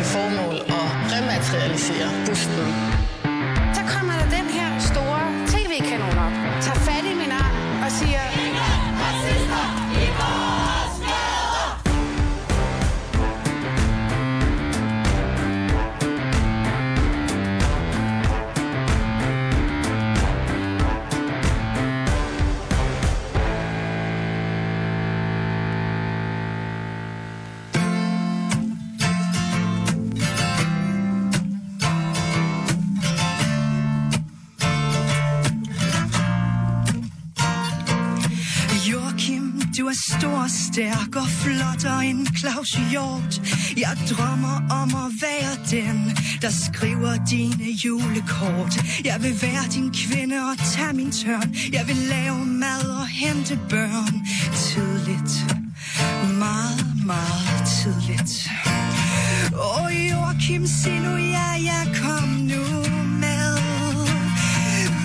til formål at rematerialisere busten. Efter en Claus Hjort. Jeg drømmer om at være den, der skriver dine julekort. Jeg vil være din kvinde og tage min tørn. Jeg vil lave mad og hente børn. Tidligt. Meget, meget tidligt. Åh, oh, Joachim, sig nu ja, ja, kom nu med.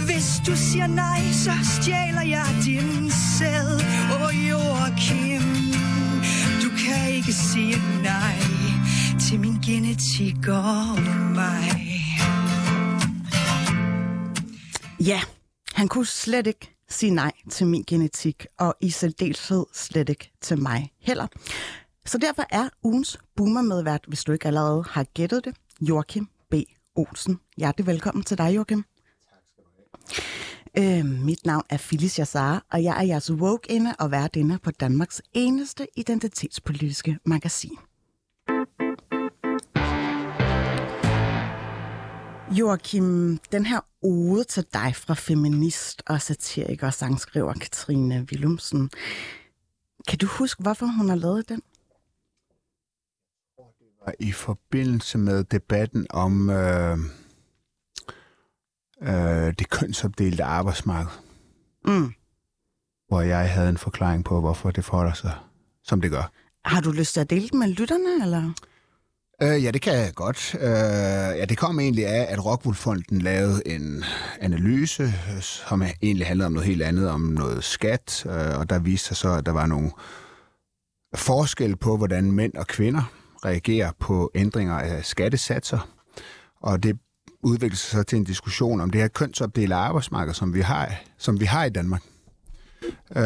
Hvis du siger nej, så stjæler jeg din sæd. Ikke sige nej til min genetik og mig. Ja, han kunne slet ikke sige nej til min genetik, og i særdeleshed slet ikke til mig heller. Så derfor er ugens boomer-medvært, hvis du ikke allerede har gættet det, Joachim B. Olsen. Hjertelig velkommen til dig, Joachim. Øh, mit navn er Phyllis Jassar, og jeg er jeres woke-inde og værtinde på Danmarks eneste identitetspolitiske magasin. Joachim, den her ode til dig fra feminist og satiriker og sangskriver Katrine Willumsen. Kan du huske, hvorfor hun har lavet den? I forbindelse med debatten om øh, øh, det kønsopdelte arbejdsmarked, Mm. hvor jeg havde en forklaring på, hvorfor det forholder sig, som det gør. Har du lyst til at dele den med lytterne, eller? Øh, ja, det kan jeg godt. Øh, ja, det kom egentlig af, at Rockwool-fonden lavede en analyse, som egentlig handlede om noget helt andet, om noget skat, øh, og der viste sig så, at der var nogle forskel på, hvordan mænd og kvinder reagerer på ændringer af skattesatser, og det udviklede sig til en diskussion om det her kønsopdelte arbejdsmarked, som vi har, som vi har i Danmark. Øh,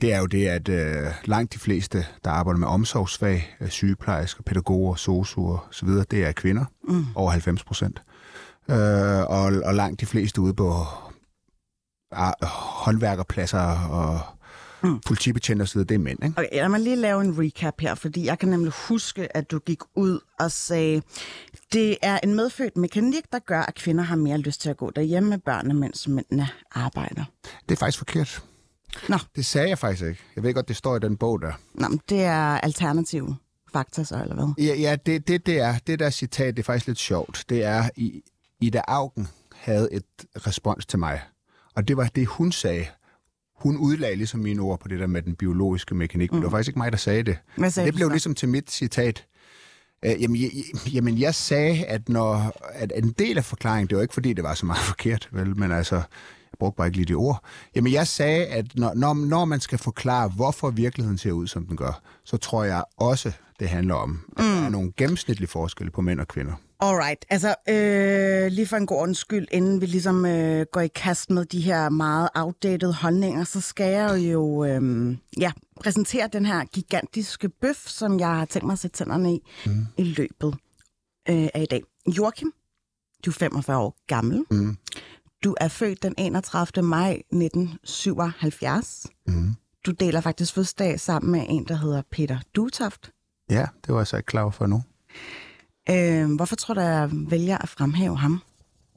det er jo det, at øh, langt de fleste, der arbejder med omsorgsfag, øh, sygeplejersker, pædagoger, sosuer osv., det er kvinder, mm. over 90 procent. Øh, og, og langt de fleste ude på ah, håndværkerpladser og mm. politibetjente osv., det er mænd. Ikke? Okay, lad mig lige lave en recap her, fordi jeg kan nemlig huske, at du gik ud og sagde, det er en medfødt mekanik, der gør, at kvinder har mere lyst til at gå derhjemme med børnene, mens mændene arbejder. Det er faktisk forkert. Nå. Det sagde jeg faktisk ikke. Jeg ved godt, det står i den bog der. Nå, men det er alternative fakta så, eller hvad? Ja, ja det, det, det er det der citat, det er faktisk lidt sjovt. Det er, i, Ida Augen havde et respons til mig. Og det var det, hun sagde. Hun udlagde ligesom mine ord på det der med den biologiske mekanik, mm. men det var faktisk ikke mig, der sagde det. Hvad sagde det blev så? ligesom til mit citat. Øh, jamen, jeg, jamen, jeg sagde, at, når, at en del af forklaringen, det var ikke fordi, det var så meget forkert, vel, men altså, jeg brugte bare ikke lige de ord. Jamen, jeg sagde, at når, når, når man skal forklare, hvorfor virkeligheden ser ud, som den gør, så tror jeg også, det handler om, at mm. der er nogle gennemsnitlige forskelle på mænd og kvinder. Alright, altså øh, lige for en god ordens skyld, inden vi ligesom øh, går i kast med de her meget outdated holdninger, så skal jeg jo øh, ja, præsentere den her gigantiske bøf, som jeg har tænkt mig at sætte tænderne i mm. i løbet øh, af i dag. Joachim, du er 45 år gammel. Mm. Du er født den 31. maj 1977. Mm. Du deler faktisk fødselsdag sammen med en, der hedder Peter Dutoft. Ja, det var jeg så ikke klar for nu. Øh, hvorfor tror du, jeg vælger at fremhæve ham?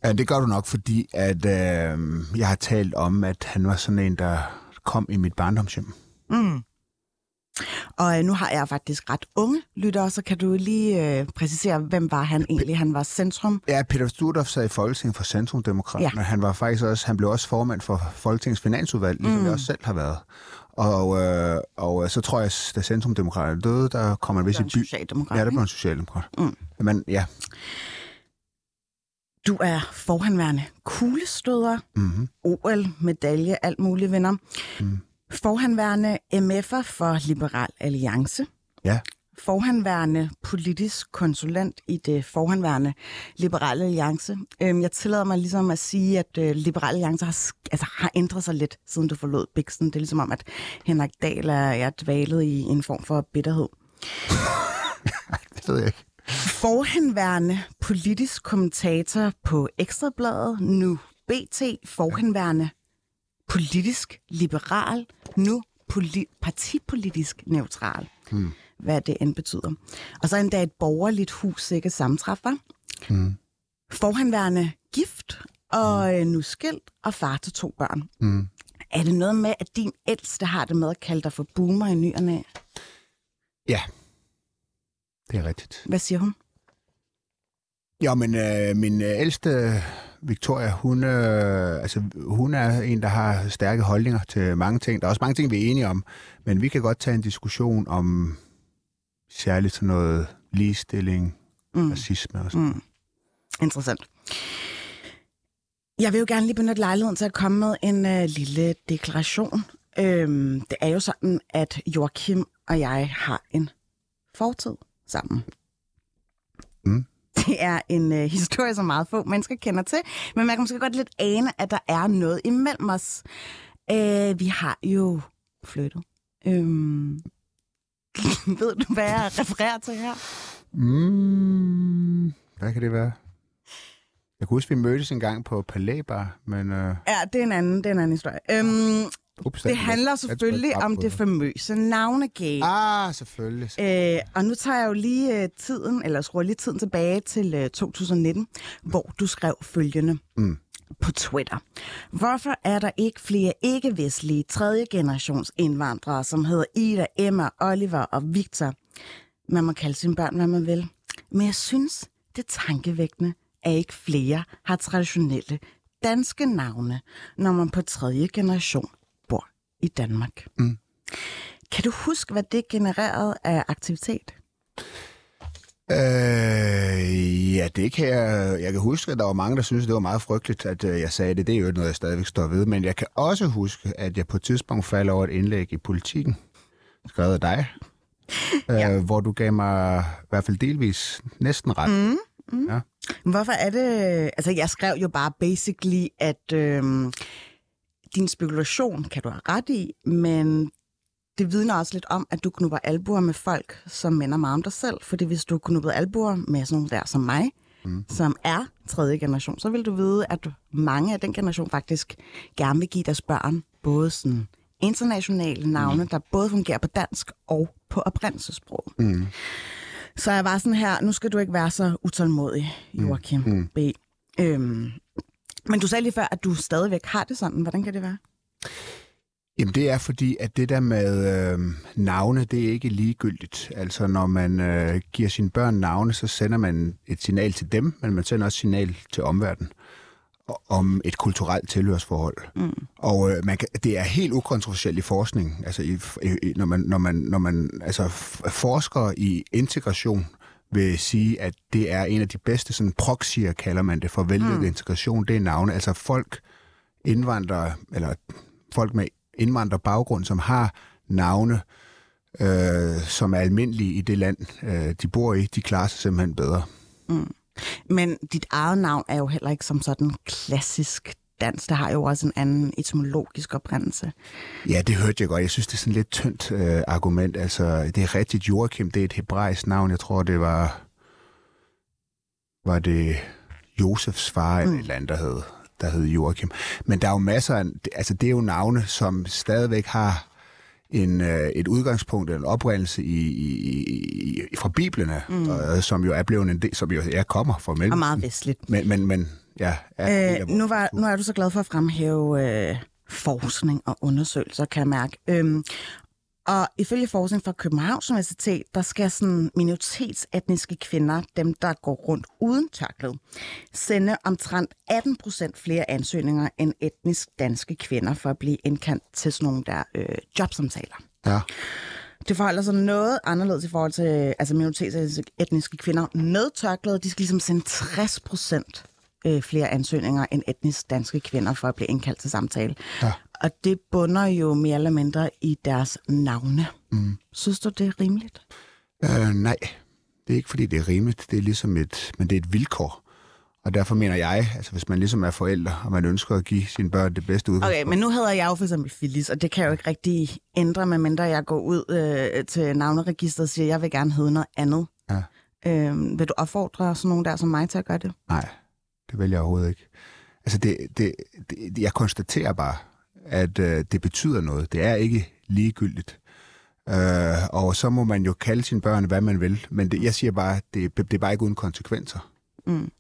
Ja, det gør du nok, fordi at øh, jeg har talt om, at han var sådan en, der kom i mit barndomshjem. Mm. Og øh, nu har jeg faktisk ret unge lyttere, så kan du lige øh, præcisere, hvem var han egentlig? Han var centrum. Ja, Peter Studorf sad i Folketinget for Centrumdemokraterne. Ja. Han var faktisk også, han blev også formand for Folketingets finansudvalg, ligesom mm. jeg også selv har været. Og, øh, og øh, så tror jeg, da Centrumdemokraterne døde, der kom han vist i by. socialdemokrat, Ja, der blev en socialdemokrat. Mm. Men ja, Du er forhenværende kuglestøder, mm-hmm. OL-medalje, alt muligt venner. Mm. Forhenværende MF'er for Liberal Alliance. ja. Forhandværende politisk konsulent i det forhandværende Liberale Alliance. Øhm, jeg tillader mig ligesom at sige, at øh, Liberale Alliance har, altså, har ændret sig lidt, siden du forlod Bixen. Det er ligesom om, at Henrik Dahl er, er dvalet i en form for bitterhed. Det ved jeg ikke. Forhenværende politisk kommentator på Ekstrabladet, nu BT, forhenværende politisk liberal, nu poli- partipolitisk neutral. Hmm. Hvad det end betyder. Og så endda et borgerligt hus, ikke sammentræf, var? Hmm. Forhenværende gift, og øh, nu skilt, og far til to børn. Hmm. Er det noget med, at din ældste har det med at kalde dig for boomer i nyerne? Ja, det er rigtigt. Hvad siger hun? Ja, men øh, min øh, ældste Victoria, hun, øh, altså, hun er en, der har stærke holdninger til mange ting. Der er også mange ting, vi er enige om, men vi kan godt tage en diskussion om særligt sådan noget ligestilling, mm. racisme og sådan mm. Interessant. Jeg vil jo gerne lige benytte lejligheden til at komme med en øh, lille deklaration. Øhm, det er jo sådan, at Joachim og jeg har en fortid sammen. Mm. Det er en øh, historie, som meget få mennesker kender til, men man kan måske godt lidt ane, at der er noget imellem os. Øh, vi har jo flyttet. Øhm, ved du, hvad jeg refererer til her? Mm, hvad kan det være? Jeg kan huske, vi mødtes en gang på Palæbar, men... Øh, Ja, det er en anden, det er en anden historie. Øhm, ups, det handler selvfølgelig om det famøse navnegate. Ah, selvfølgelig. Øh, og nu tager jeg jo lige øh, tiden, eller skruer lige tiden tilbage til øh, 2019, hvor du skrev følgende Mm. På Twitter. Hvorfor er der ikke flere ikke-vestlige tredje generations indvandrere, som hedder Ida, Emma, Oliver og Victor? Man må kalde sine børn, hvad man vil. Men jeg synes, det er tankevækkende, at ikke flere har traditionelle danske navne, når man på tredje generation bor i Danmark. Mm. Kan du huske, hvad det genererede af aktivitet? Øh, ja, det kan jeg... Jeg kan huske, at der var mange, der syntes, det var meget frygteligt, at øh, jeg sagde det. Det er jo noget, jeg stadigvæk står ved. Men jeg kan også huske, at jeg på et tidspunkt faldt over et indlæg i Politiken, skrevet af dig, ja. øh, hvor du gav mig i hvert fald delvis næsten ret. Mm. Mm. Ja. Hvorfor er det... Altså, jeg skrev jo bare basically, at øhm, din spekulation kan du have ret i, men det vidner også lidt om, at du knupper albuer med folk, som minder meget om dig selv. Fordi hvis du knuppede albuer med sådan nogle der som mig, mm. som er tredje generation, så vil du vide, at mange af den generation faktisk gerne vil give deres børn både sådan internationale navne, mm. der både fungerer på dansk og på oprindelsesprog. Mm. Så jeg var sådan her, nu skal du ikke være så utålmodig, Joachim mm. Mm. B. Øhm, men du sagde lige før, at du stadigvæk har det sådan. Hvordan kan det være? Jamen det er fordi, at det der med øh, navne, det er ikke ligegyldigt. Altså når man øh, giver sine børn navne, så sender man et signal til dem, men man sender også et signal til omverdenen om et kulturelt tilhørsforhold. Mm. Og øh, man kan, det er helt ukontroversielt i forskning. Altså i, i, når man, når man, når man altså, forsker i integration, vil sige, at det er en af de bedste sådan proxier, kalder man det, for vellykket mm. integration. Det er navne. Altså folk, indvandrere, eller folk med indvandrerbaggrund, som har navne, øh, som er almindelige i det land, øh, de bor i, de klarer sig simpelthen bedre. Men dit eget navn er jo heller ikke som sådan klassisk dansk. Det har jo også en anden etymologisk oprindelse. Ja, det hørte jeg godt. Jeg synes, det er sådan lidt tyndt øh, argument. Altså, det er rigtigt, Joachim, det er et hebraisk navn. Jeg tror, det var, var det Josefs far eller et eller andet, der hed, der hed Joachim. Men der er jo masser af, altså det er jo navne, som stadigvæk har en, øh, et udgangspunkt eller en oprindelse i, i, i, i fra Biblerne, mm. og, som jo er blevet en del, som jo jeg kommer fra Og mellem. meget vestligt. Men, men, men ja. er Øh, nu, var, nu er du så glad for at fremhæve øh, forskning og undersøgelser, kan jeg mærke. Øhm, og ifølge forskning fra Københavns Universitet, der skal sådan minoritetsetniske kvinder, dem der går rundt uden tørklæde, sende omtrent 18 procent flere ansøgninger end etnisk danske kvinder for at blive indkaldt til sådan nogle der øh, jobsamtaler. Ja. Det forholder sig noget anderledes i forhold til altså minoritetsetniske kvinder med tørklæde. De skal ligesom sende 60 procent øh, flere ansøgninger end etnisk danske kvinder for at blive indkaldt til samtale. Ja. Og det bunder jo mere eller mindre i deres navne. Mm. Synes du, det er rimeligt? Øh, nej, det er ikke fordi, det er rimeligt. Det er ligesom et, men det er et vilkår. Og derfor mener jeg, altså hvis man ligesom er forældre, og man ønsker at give sine børn det bedste udgangspunkt. Okay, men nu hedder jeg jo for eksempel Phyllis, og det kan jeg jo ikke rigtig ændre, medmindre jeg går ud øh, til navneregisteret og siger, at jeg vil gerne hedde noget andet. Ja. Øh, vil du opfordre sådan nogen der som mig til at gøre det? Nej, det vil jeg overhovedet ikke. Altså, det, det, det, jeg konstaterer bare, at øh, det betyder noget. Det er ikke ligegyldigt. Øh, og så må man jo kalde sine børn, hvad man vil. Men det, jeg siger bare, det, det er bare ikke uden konsekvenser. Mm.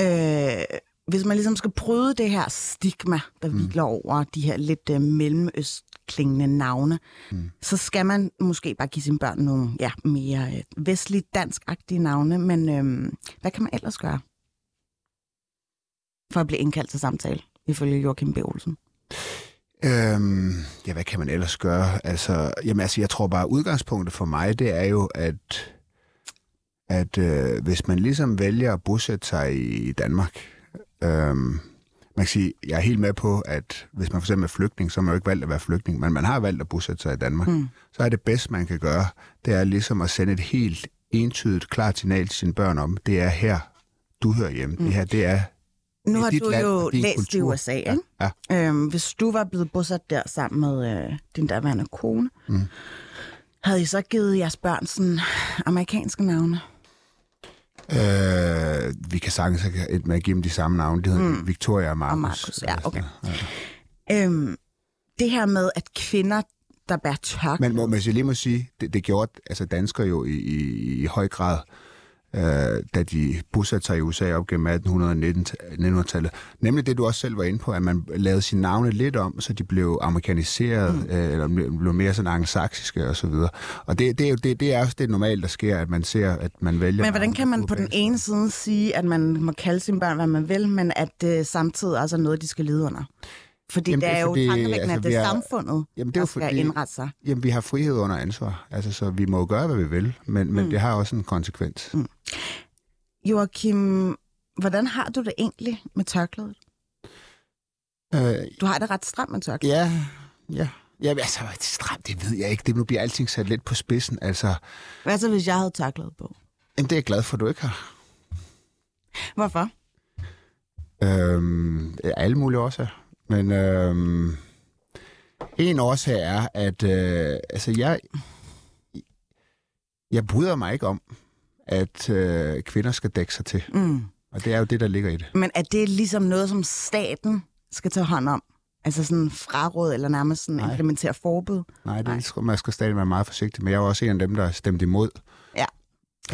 Øh, hvis man ligesom skal bryde det her stigma, der mm. hviler over de her lidt øh, mellemøstklingende navne, mm. så skal man måske bare give sine børn nogle ja, mere øh, vestligt danskagtige navne. Men øh, hvad kan man ellers gøre for at blive indkaldt til samtale, ifølge Joachim B. Olsen? Øhm, ja, hvad kan man ellers gøre? Altså, jamen, altså, jeg tror bare, udgangspunktet for mig, det er jo, at, at øh, hvis man ligesom vælger at bosætte sig i Danmark, øhm, man kan sige, jeg er helt med på, at hvis man for eksempel er flygtning, så har man jo ikke valgt at være flygtning, men man har valgt at bosætte sig i Danmark, mm. så er det bedste, man kan gøre, det er ligesom at sende et helt entydigt, klart signal til sine børn om, det er her, du hører hjemme. Mm. Det her, det er Nu har du land jo læst i kultur. USA, ikke? Ja. Øhm, hvis du var blevet bosat der sammen med øh, din daværende kone, mm. havde I så givet jeres børn sådan amerikanske navne? Øh, vi kan sagtens have et med at give dem de samme navne. Det hedder mm. Victoria og Marcus. Og Marcus, ja, Altså, okay. Øhm, det her med, at kvinder, der bærer tørklæde... Men må, jeg lige må sige, det, det gjorde altså danskere jo i, i, i høj grad, øh, da de bosatte sig i USA op gennem 1800-1900-tallet. Nemlig det, du også selv var inde på, at man lavede sine navne lidt om, så de blev amerikaniseret, mm. øh, eller blev mere sådan anglosaksiske og så videre. Og det, det, er jo, det, det er også det normalt, der sker, at man ser, at man vælger... Men hvordan kan man på den ene side sige, at man må kalde sine børn, hvad man vil, men at det samtidig også er noget, de skal lide under? Fordi Jamen, det er er jo fordi, tankevækkende, altså, at det er er- samfundet, Jamen, det er der skal fordi- indrette sig. Jamen, vi har frihed under ansvar. Altså, så vi må jo gøre, hvad vi vil, men, men mm. det har også en konsekvens. Mm. Joachim, hvordan har du det egentlig med tørklædet? Øh, Du har det ret stramt med tørklædet. Ja, ja. Ja, altså, det, stramt, det ved jeg ikke. Det nu bliver alting sat lidt på spidsen. Altså, Hvad så, hvis jeg havde tørklædet på? jamen, det er jeg glad for, at du ikke har. Hvorfor? Øhm, alle mulige årsager. Men øhm, en årsag er, at øh, altså, jeg, jeg bryder mig ikke om, at øh, kvinder skal dække sig til. Mm. Og det er jo det, der ligger i det. Men er det ligesom noget, som staten skal tage hånd om? Altså sådan fraråd eller nærmest sådan Nej. implementere forbud? Nej, det Nej. Nej. man skal stadig være meget forsigtig. Men jeg var også en af dem, der stemte imod.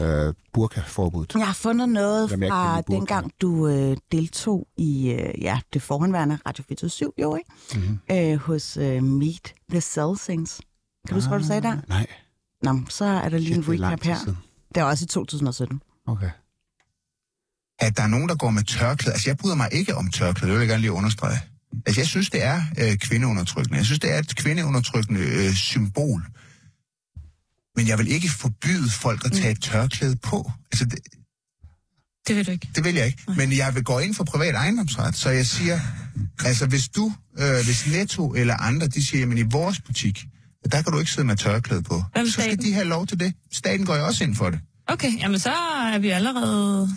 Øh, burka-forbuddet. Jeg har fundet noget fra dengang, du øh, deltog i øh, ja, det forhåndværende Radio 24 jo, ikke? Mm-hmm. Øh, hos øh, Meet the Cell Saints. Kan du huske, hvad du sagde der? Nej, Nå, så er der lige Ah. Shit, en recap her. Det er også i 2017. okay. at der er nogen, der går med tørklæde. Altså, jeg bryder mig ikke om tørklæde, det vil jeg gerne lige understrege. Altså, jeg synes, det er øh, kvindeundertrykkende. Jeg synes, det er et kvindeundertrykkende øh, symbol. Men jeg vil ikke forbyde folk at tage et tørklæde på. Altså, det, Det vil du ikke. det vil jeg ikke. Men jeg vil gå ind for privat ejendomsret, så jeg siger, altså hvis du, øh, hvis Netto eller andre, de siger, jamen i vores butik, der kan du ikke sidde med tørklæde på. Med Så skal staten? de have lov til det. Staten går jo også ind for det. Okay, jamen så er vi allerede...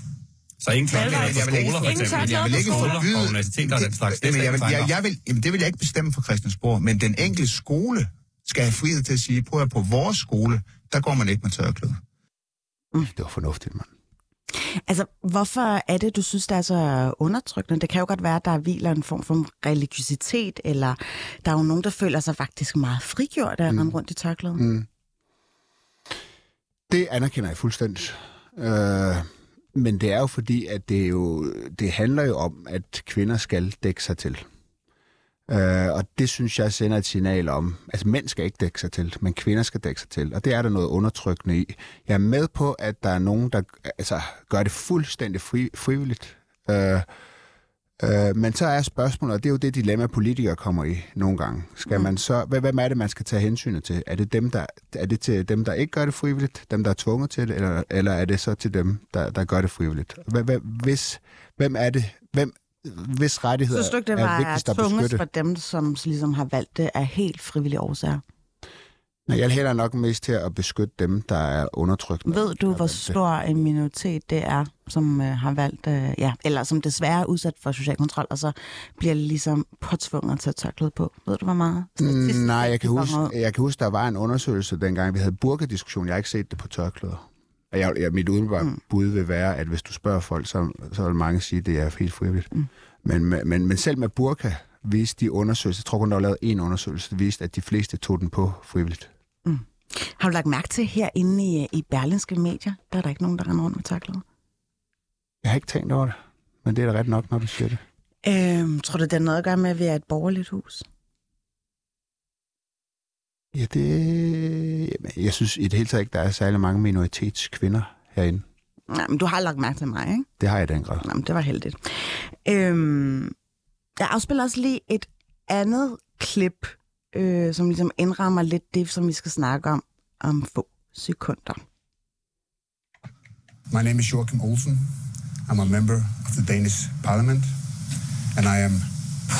Så ingen tørklæder Jeg på vil ikke- skoler, for ingen eksempel. Jeg vil på ikke skoler. forbyde... Og universiteter og den slags. Det Jamen, jeg vil, jeg, jeg vil, jamen, det vil jeg ikke bestemme for Christiansborg, men den enkelte skole skal have frihed til at sige, prøv at på vores skole, der går man ikke med tørklæde. Det var fornuftigt, mand. Altså, hvorfor er det, du synes, det er så undertrykkende? Det kan jo godt være, at der hviler en form for religiøsitet, eller der er jo nogen, der føler sig faktisk meget frigjort af at rende rundt i tørklædet. Mm. Det anerkender jeg fuldstændig. Øh, men det er jo fordi, at det jo det handler jo om, at kvinder skal dække sig til. Øh, og det synes jeg sender et signal om, altså mænd skal ikke dække sig til, men kvinder skal dække sig til. Og det er der noget undertrykkende i. Jeg er med på, at der er nogen, der altså, gør det fuldstændig fri, frivilligt. Øh, øh, men så er spørgsmålet, og det er jo det dilemma, politikere kommer i nogle gange. Skal man så, hvad- hvem er det, man skal tage hensyn til? Er det, dem, der, er det til dem, der ikke gør det frivilligt, dem, der er tvunget til det, eller, eller er det så til dem, der, der gør det frivilligt? Hvem, hvem, hvis, hvem er det, hvem, hvis rettigheder Synes du ikke, det er var vigtigst at beskytte? for dem, som ligesom har valgt det af helt frivillige årsager? Nej, Jeg hælder nok mest til at beskytte dem, der er undertrykt. Ved du, hvor stor en minoritet det er, som øh, har valgt, øh, ja, eller som desværre er udsat for social kontrol, og så bliver ligesom påtvunget til at tørklæde på? Ved du, hvor meget? Statistisk Mm, Nej, jeg kan, huske, jeg kan huske, der var en undersøgelse, dengang vi havde burkediskussion. Jeg har ikke set det på tørklæder. Jeg, jeg, mit umiddelbare mm. bud vil være, at hvis du spørger folk, så, så vil mange sige, at det er helt frivilligt. Mm. Men, men, men selv med burka viste de undersøgelser, jeg tror kun, der var lavet en undersøgelse, der viste, at de fleste tog den på frivilligt. Har du lagt mærke til herinde i, i berlinske medier, der er der ikke nogen, der render rundt med tørklæder? Jeg har ikke tænkt over det, men det er da ret nok, når du siger det. Øhm, tror du, det har noget at gøre med, at vi er et borgerligt hus? Ja, det... Jamen, jeg synes i det hele taget ikke, der er særlig mange minoritetskvinder herinde. Nej, men du har lagt mærke til mig, ikke? Det har jeg i den grad. Nå, men det var heldigt. Øhm, jeg afspiller også lige et andet klip, øh, som ligesom indrammer lidt det, som vi skal snakke om om få sekunder. My name is Joachim Olsen. I'm a member of the Danish Parliament, and I am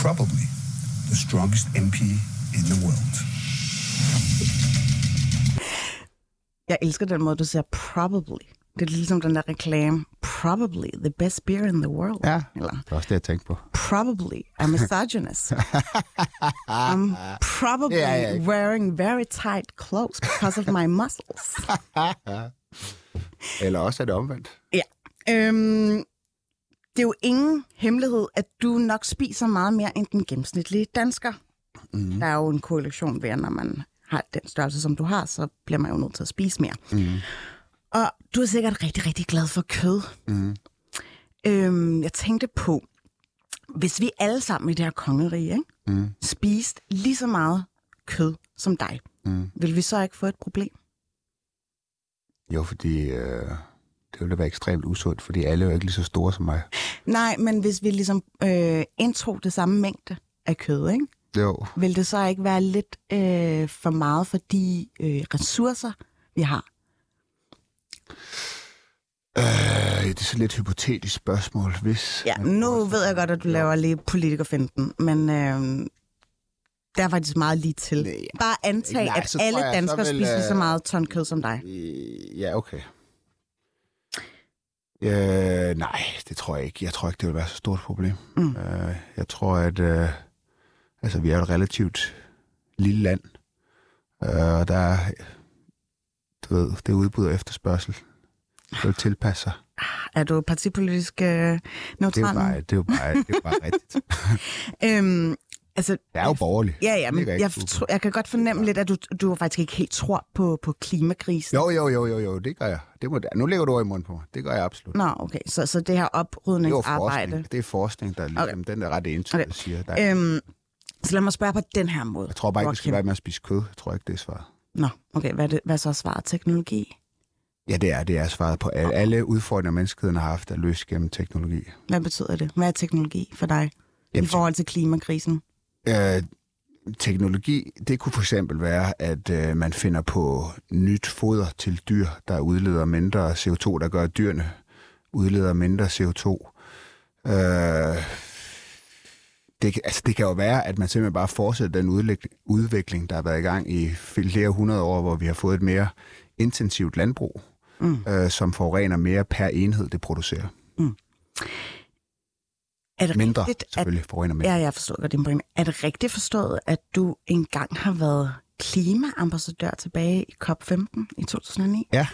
probably the strongest MP in the world. Jeg elsker den måde, du siger probably. Det er ligesom den der reklame. Probably the best beer in the world. Ja, Eller det er også det, jeg tænkte på. probably a misogynist. I'm probably Ja, ja, ja. wearing very tight clothes because of my muscles. Eller også er det omvendt. Ja. Øhm, det er jo ingen hemmelighed, at du nok spiser meget mere end den gennemsnitlige dansker. Mm. Der er jo en korrelation ved, at når man har den størrelse, som du har, så bliver man jo nødt til at spise mere. Mm. Og du er sikkert rigtig, rigtig glad for kød. Mm. Øhm, jeg tænkte på, hvis vi alle sammen i det her kongerige ikke, mm. spiste lige så meget kød som dig, mm. vil vi så ikke få et problem? Jo, fordi øh, det ville være ekstremt usundt, fordi alle er jo ikke lige så store som mig. Nej, men hvis vi ligesom øh, indtog det samme mængde af kød, ikke? Jo, vil det så ikke være lidt øh, for meget for de øh, ressourcer, vi har? øh, det er så lidt hypotetisk spørgsmål, hvis... Ja, nu ved jeg godt, at du laver lige politikerfinden, men øh, der er faktisk meget lige til. Nej, Bare antag, nej, at så alle jeg, så danskere vil, spiser så øh, meget ton kød som dig. Ja, okay. Øh, nej, det tror jeg ikke. Jeg tror ikke, det vil være så stort problem. Mm. Øh, jeg tror, at øh, altså, vi er et relativt lille land, øh, og der er, du ved, det er udbud og efterspørgsel. Det vil tilpasse sig. Er du partipolitisk øh, Det er jo neutral? bare, det er jo bare, det er bare rigtigt. Øhm, altså, Det er jo borgerligt. ja, ja, men jeg, super. tro, jeg kan godt fornemme lidt, at du, du faktisk ikke helt tror på, på klimakrisen. Jo, jo, jo, jo, jo, det gør jeg. Det må, nu lægger du ord i munden på mig. Det gør jeg absolut. Nå, okay, så, så det her Det er oprydningsarbejde. forskning. Det er forskning, der ligesom, okay. den er ret entydigt, Okay. siger. Der, er- Øhm, så lad mig spørge på den her måde. jeg tror bare ikke, vi skal være med at spise kød. Jeg tror ikke, det er svaret. Nå, okay, hvad er, det, hvad er så svaret? Teknologi? Ja, det er, det er svaret på alle, alle udfordringer, menneskeheden har haft, er løst gennem teknologi. Hvad betyder det? Hvad er teknologi for dig Jamen, i forhold til klimakrisen? Øh, teknologi, det kunne for eksempel være, at øh, man finder på nyt foder til dyr, der udleder mindre CO2, der gør, dyrene udleder mindre CO2. Øh, det, kan- altså, det kan jo være, at man simpelthen bare fortsætter den udvikling, der har været i gang i flere hundrede år, hvor vi har fået et mere intensivt landbrug, mm. øh, som forurener mere per enhed, det producerer. Er det Mindre, rigtigt, at, selvfølgelig, forurener mere. ja, jeg forstår godt din pointe. Er det rigtigt forstået, at du engang har været klimaambassadør tilbage i COP15 i 2009? Ja,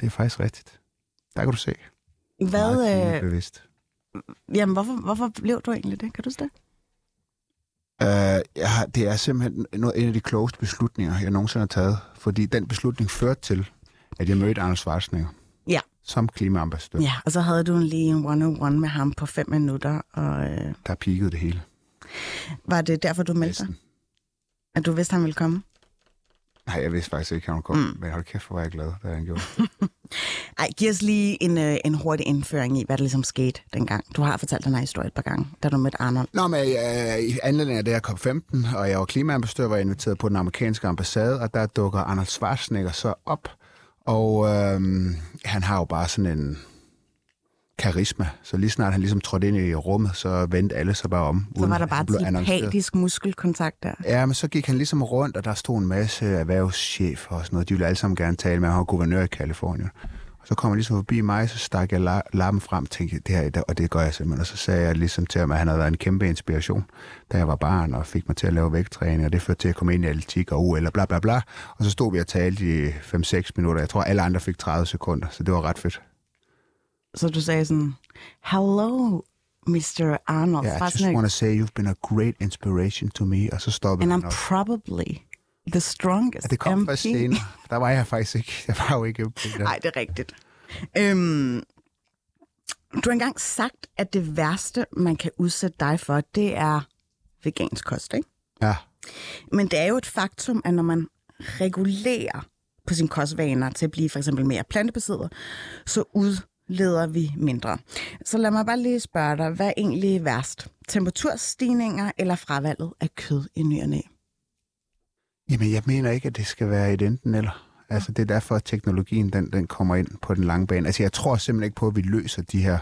det er faktisk rigtigt. Der kan du se. Hvad, Meget øh, jamen, hvorfor, hvorfor blev du egentlig det? Kan du huske det? Uh, jeg har, det er simpelthen noget, en af de klogeste beslutninger, jeg nogensinde har taget. Fordi den beslutning førte til, at jeg mødte Anders Schwarzenegger Ja. som klimaambassadør. Ja, og så havde du lige en one-on-one med ham på fem minutter, og øh, Der peakede det hele. var det derfor, du meldte dig? At du vidste, han ville komme? Nej, jeg vidste faktisk ikke, at han kom. Mm. Men hold kæft, hvor var jeg glad, da han gjorde. Ej, giv os lige en, øh, en hurtig indføring i, hvad der ligesom skete dengang. Du har fortalt den her historie et par gange, da du mødte Arnold. Nå, men øh, i anledning af det her COP15, og jeg var klimaambassadør, var jeg inviteret på den amerikanske ambassade, og der dukker Arnold Schwarzenegger så op. Og øh, han har jo bare sådan en karisma. Så lige snart han ligesom trådte ind i rummet, så vendte alle sig bare om. Så var der bare telepatisk muskelkontakt der. Ja, men så gik han ligesom rundt, og der stod en masse erhvervschefer og sådan noget. De ville alle sammen gerne tale med ham, han var guvernør i Kalifornien. Og så kom han ligesom forbi mig, så stak jeg la- lappen frem og tænkte, det her, og det gør jeg simpelthen. Og så sagde jeg ligesom til ham, at han havde været en kæmpe inspiration, da jeg var barn, og fik mig til at lave vægttræning, og det førte til at komme ind i atletik og OL og bla bla bla. Og så stod vi og talte i 5-6 minutter. Jeg tror, alle andre fik 30 sekunder, så det var ret fedt. Så du sagde sådan, hello, Mr. Arnold. Yeah, I just want to say you've been a great inspiration to me. Og så stoppede And I'm op. probably the strongest Ja, det kom MP. først senere. Der var jeg faktisk ikke. Jeg var jo ikke. Nej, det er rigtigt. Øhm, du har engang sagt, at det værste, man kan udsætte dig for, det er vegansk kost, ikke? Ja. Men det er jo et faktum, at når man regulerer på sine kostvaner til at blive for eksempel mere plantebaseret, så leder vi mindre. Så lad mig bare lige spørge dig, hvad er egentlig værst? Temperaturstigninger eller fravalget af kød i ny og næ? Jamen, jeg mener ikke, at det skal være et enten eller. Altså, det er derfor, at teknologien den, den kommer ind på den lange bane. Altså, jeg tror simpelthen ikke på, at vi løser de her,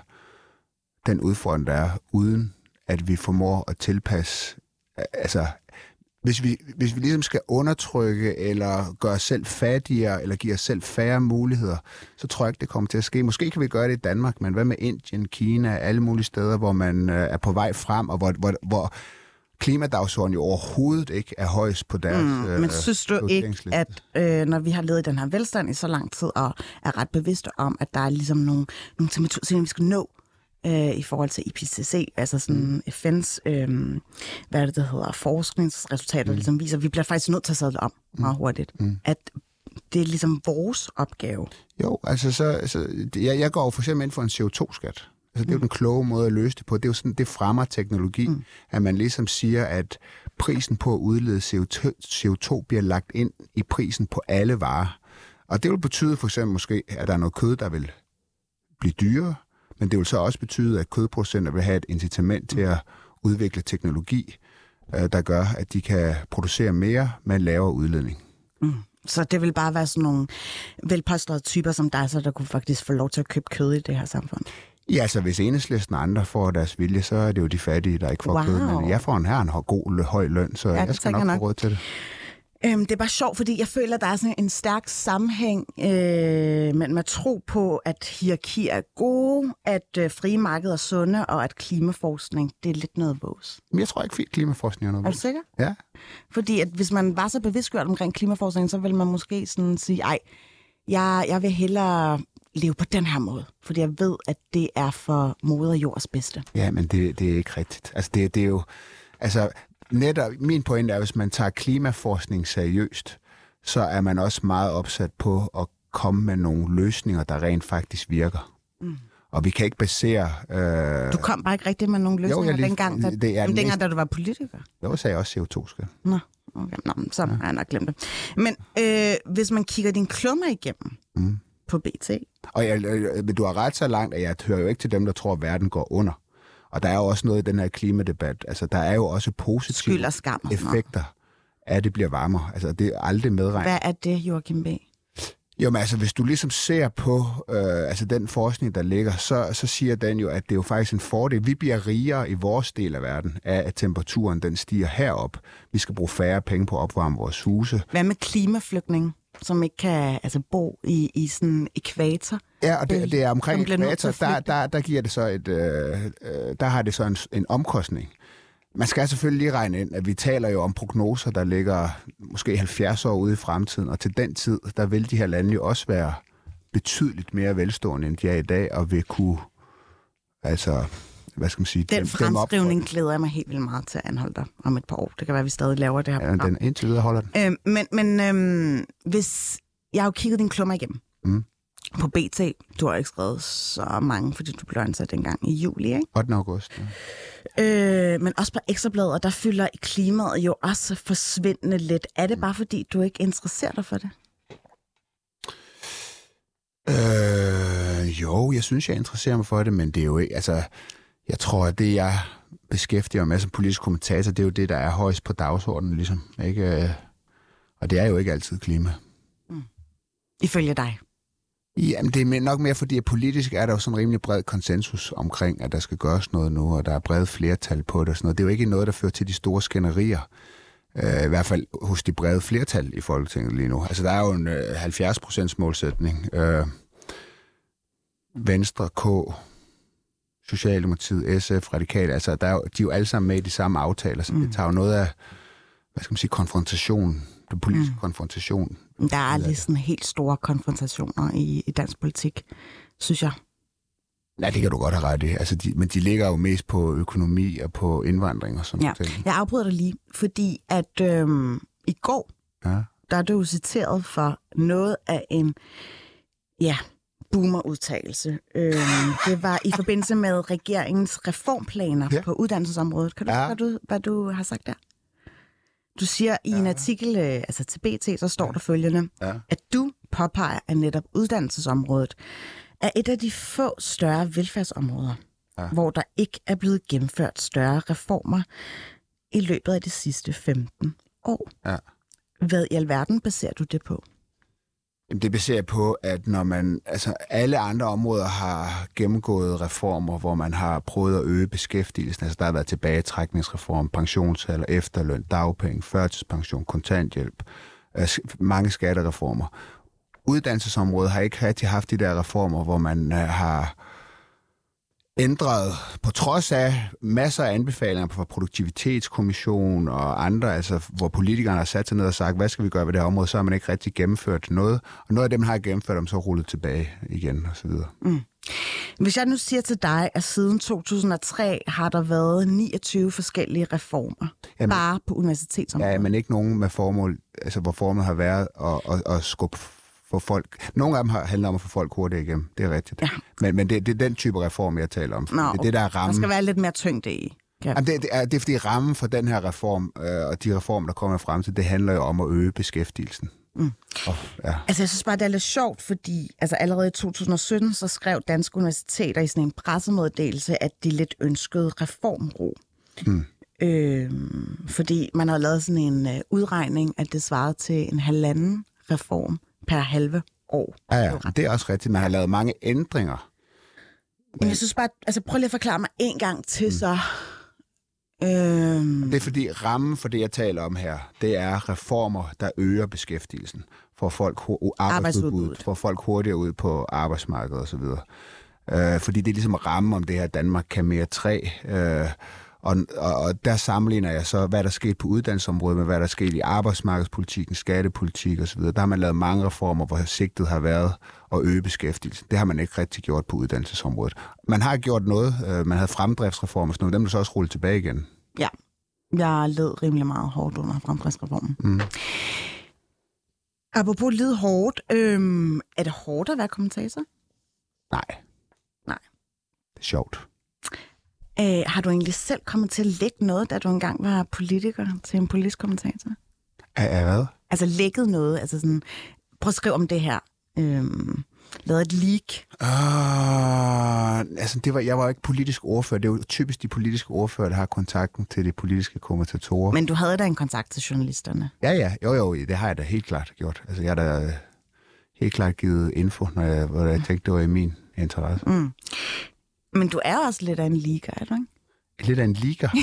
den udfordring, der er, uden at vi formår at tilpasse, altså, hvis vi, hvis vi ligesom skal undertrykke, eller gøre os selv fattigere, eller give os selv færre muligheder, så tror jeg ikke, det kommer til at ske. Måske kan vi gøre det i Danmark, men hvad med Indien, Kina, alle mulige steder, hvor man øh, er på vej frem, og hvor, hvor, hvor klimadagsordenen jo overhovedet ikke er højst på deres Mm, men øh, synes du ikke, at øh, når vi har levet i den her velstand i så lang tid, og er ret bevidste om, at der er ligesom nogle, nogle temperaturstigninger, vi skal nå øh, i forhold til IPCC, altså sådan Mm. FN's, øh, hvad det, det hedder, forskningsresultater, mm. ligesom viser, vi bliver faktisk nødt til at sadle om meget hurtigt. Mm. At det er ligesom vores opgave. Jo, altså så, så jeg, jeg går for eksempel ind for en CO2-skat. Altså, det er jo den kloge måde at løse det på. Det er jo sådan, det fremmer teknologi, mm. at man ligesom siger, at prisen på at udlede CO2, CO2 bliver lagt ind i prisen på alle varer. Og det vil betyde for eksempel måske, at der er noget kød, der vil blive dyrere, men det vil så også betyde, at kødproducenter vil have et incitament til at udvikle teknologi, øh, der gør, at de kan producere mere med lavere udledning. Så det vil bare være sådan nogle velpostrede typer som dig, så der kunne faktisk få lov til at købe kød i det her samfund. Ja, altså hvis enhedslisten og andre får deres vilje, så er det jo de fattige, der ikke får Wow. kød. Men jeg får en her en god, høj løn, så Ja, jeg skal nok få råd til det. Øhm, det er bare sjovt, fordi jeg føler, at der er sådan en stærk sammenhæng øh, mellem at tro på, at hierarkier er gode, at øh, frie markeder er sunde, og at klimaforskning, det er lidt noget vås. Men jeg tror ikke, at klimaforskning er noget. Er du sikker? Ja. Fordi at hvis man var så bevidstgjort omkring klimaforskning, så ville man måske sådan sige, ej, jeg, jeg vil hellere leve på den her måde, fordi jeg ved, at det er for moder jords bedste. Ja, men det, det er ikke rigtigt. Altså, det, det er jo... Altså, netop, min pointe er, at hvis man tager klimaforskning seriøst, så er man også meget opsat på at komme med nogle løsninger, der rent faktisk virker. Mm. Og vi kan ikke basere... Øh, Du kom bare ikke rigtig med nogle løsninger jeg lige- dengang, da, det er men dengang, da du var politiker. jeg sagde også CO2 skal. Nå, okay. Nå så har jeg nok glemt det. Men øh, hvis man kigger din klummer igennem Mm. på BT, Og jeg, jeg, du har ret så langt, at jeg hører jo ikke til dem, der tror, at verden går under. Og der er jo også noget i den her klimadebat. Altså, der er jo også positive og effekter af, at det bliver varmere. Altså, det er aldrig medregnet. hvad er det, Joachim B? Jo, men altså, hvis du ligesom ser på øh, altså den forskning, der ligger, så, så siger den jo, at det er jo faktisk en fordel. Vi bliver rigere i vores del af verden af, at temperaturen den stiger herop. Vi skal bruge færre penge på at opvarme vores huse. Hvad med klimaflygtninge, som ikke kan altså, bo i, i sådan ekvator? Ja, og det, det er omkring ekvator, at der, der, der giver det så et, øh, øh, der har det så en, en omkostning. Man skal selvfølgelig lige regne ind, at vi taler jo om prognoser, der ligger måske 70 år ude i fremtiden, og til den tid, der vil de her lande jo også være betydeligt mere velstående, end de er i dag, og vil kunne, altså, hvad skal man sige, Den op- fremskrivning glæder jeg mig helt vildt meget til at anholde dig om et par år. Det kan være, at vi stadig laver det her Ja, den indtil videre holder den. Øhm, men men øhm, hvis jeg har jo kigget din klummer igennem Mm. på BT, du har ikke skrevet så mange, fordi du blev ansat dengang i juli, ikke? 8. august. Ja. Øh, men også på Ekstrabladet, og der fylder klimaet jo også forsvindende lidt. Er det bare fordi, du ikke interesserer dig for det? Øh, jo, jeg synes, jeg interesserer mig for det, men det er jo ikke, altså, jeg tror, at det, jeg beskæftiger mig med som politisk kommentator, det er jo det, der er højst på dagsordenen, ligesom, ikke? Øh, Og det er jo ikke altid klima. Ifølge dig. Jamen, det er nok mere fordi, at politisk er der jo sådan en rimelig bred konsensus omkring, at der skal gøres noget nu, og der er bredt flertal på det og sådan noget. Det er jo ikke noget, der fører til de store skænderier. Øh, I hvert fald hos de brede flertal i Folketinget lige nu. Altså, der er jo en øh, 70% målsætning. Øh, Venstre, K, Socialdemokratiet, SF, Radikale, altså der er jo, de er jo alle sammen med i de samme aftaler, så mm. det tager jo noget af, hvad skal man sige, konfrontation, den politiske mm. konfrontation. Der er aldrig sådan helt store konfrontationer i, i dansk politik, synes jeg. Nej, det kan du godt have ret i. Altså, de, men de ligger jo mest på økonomi og på indvandring og sådan ja. noget. Jeg afbryder dig lige, fordi at øhm, i går, Ja. der er du citeret for noget af en, ja, boomer-udtalelse. Øhm, det var i forbindelse med regeringens reformplaner Ja. ja. på uddannelsesområdet. Kan du Ja. ja. hvad, du, hvad du har sagt der? Du siger i en artikel, øh, altså til BT, så står der følgende, Ja. at du påpeger, at netop uddannelsesområdet er et af de få større velfærdsområder, Ja. ja. hvor der ikke er blevet gennemført større reformer i løbet af de sidste 15 år. Ja. Hvad i alverden baserer du det på? Jamen, det baserer på, at når man, altså alle andre områder har gennemgået reformer, hvor man har prøvet at øge beskæftigelsen. Altså der har været tilbagetrækningsreform, pensionsalder, efterløn, dagpenge, førtidspension, kontanthjælp, øh, mange skattereformer. Uddannelsesområdet har ikke rigtig haft de der reformer, hvor man øh, har ændret, på trods af masser af anbefalinger fra Produktivitetskommission og andre, altså hvor politikerne har sat sig ned og sagt, hvad skal vi gøre ved det her område, så har man ikke rigtig gennemført noget. Og noget af dem, man har gennemført, dem så rullet tilbage igen og så videre. Hvis jeg nu siger til dig, at siden 2003 har der været 29 forskellige reformer, Jamen- bare på universitetsområdet. Ja, men ikke nogen med formål, altså hvor formålet har været at, at, at skubbe for folk. Nogle af dem har handlet om at få folk hurtigere igennem, det er rigtigt. Ja. Men, men det, det er den type reform, jeg taler om. Nå, det er det, der er Der rammen. skal være lidt mere tyngde i. Ja. Jamen, det, det, er, det er fordi rammen for den her reform, øh, og de reformer, der kommer frem til, det handler jo om at øge beskæftigelsen. Mm. Og, ja. Altså, jeg synes bare, det er lidt sjovt, fordi altså, allerede i 2017, så skrev Danske Universiteter i sådan en pressemeddelelse, at de lidt ønskede reformro. Mm. Øhm, fordi man har lavet sådan en øh, udregning, at det svarede til en halvanden reform per halve år. Ja, ja, det er også rigtigt. Man har lavet mange ændringer. Men jeg synes bare, altså prøv lige at forklare mig en gang til så. Øhm, Det er fordi rammen for det, jeg taler om her, det er reformer, der øger beskæftigelsen. For folk arbejdsudbuddet, for folk hurtigere ud på arbejdsmarkedet osv. Øh, fordi det er ligesom rammen om det her, Danmark kan mere tre. Øh, og, og, og der sammenligner jeg så, hvad der er sket på uddannelsesområdet med, hvad der er sket i arbejdsmarkedspolitikken, skattepolitik osv. Der har man lavet mange reformer, hvor sigtet har været at øge beskæftigelsen. Det har man ikke rigtig gjort på uddannelsesområdet. Man har gjort noget. Øh, man havde fremdriftsreformer, sådan noget. dem er så også rullet tilbage igen. ja, jeg led rimelig meget hårdt under fremdriftsreformen. Mm. Apropos led hårdt, øhm, er det hårdt at være kommentator? Nej. Nej. Det er sjovt. Øh, har du egentlig selv kommet til at lægge noget, da du engang var politiker til en politisk kommentator? Er hvad? Altså lækket noget, altså sådan, prøv at skrive om det her. Øhm, lavet et leak. Uh, altså, det var, jeg var ikke politisk ordfører. Det er jo typisk de politiske ordfører, der har kontakten til de politiske kommentatorer. Men du havde da en kontakt til journalisterne. Ja, ja. Jo, jo. Det har jeg da helt klart gjort. Altså, jeg har da helt klart givet info, når jeg, hvor jeg tænkte, det var i min interesse. Mm. Men du er også lidt af en leaker, er du ikke? Lidt af en liga.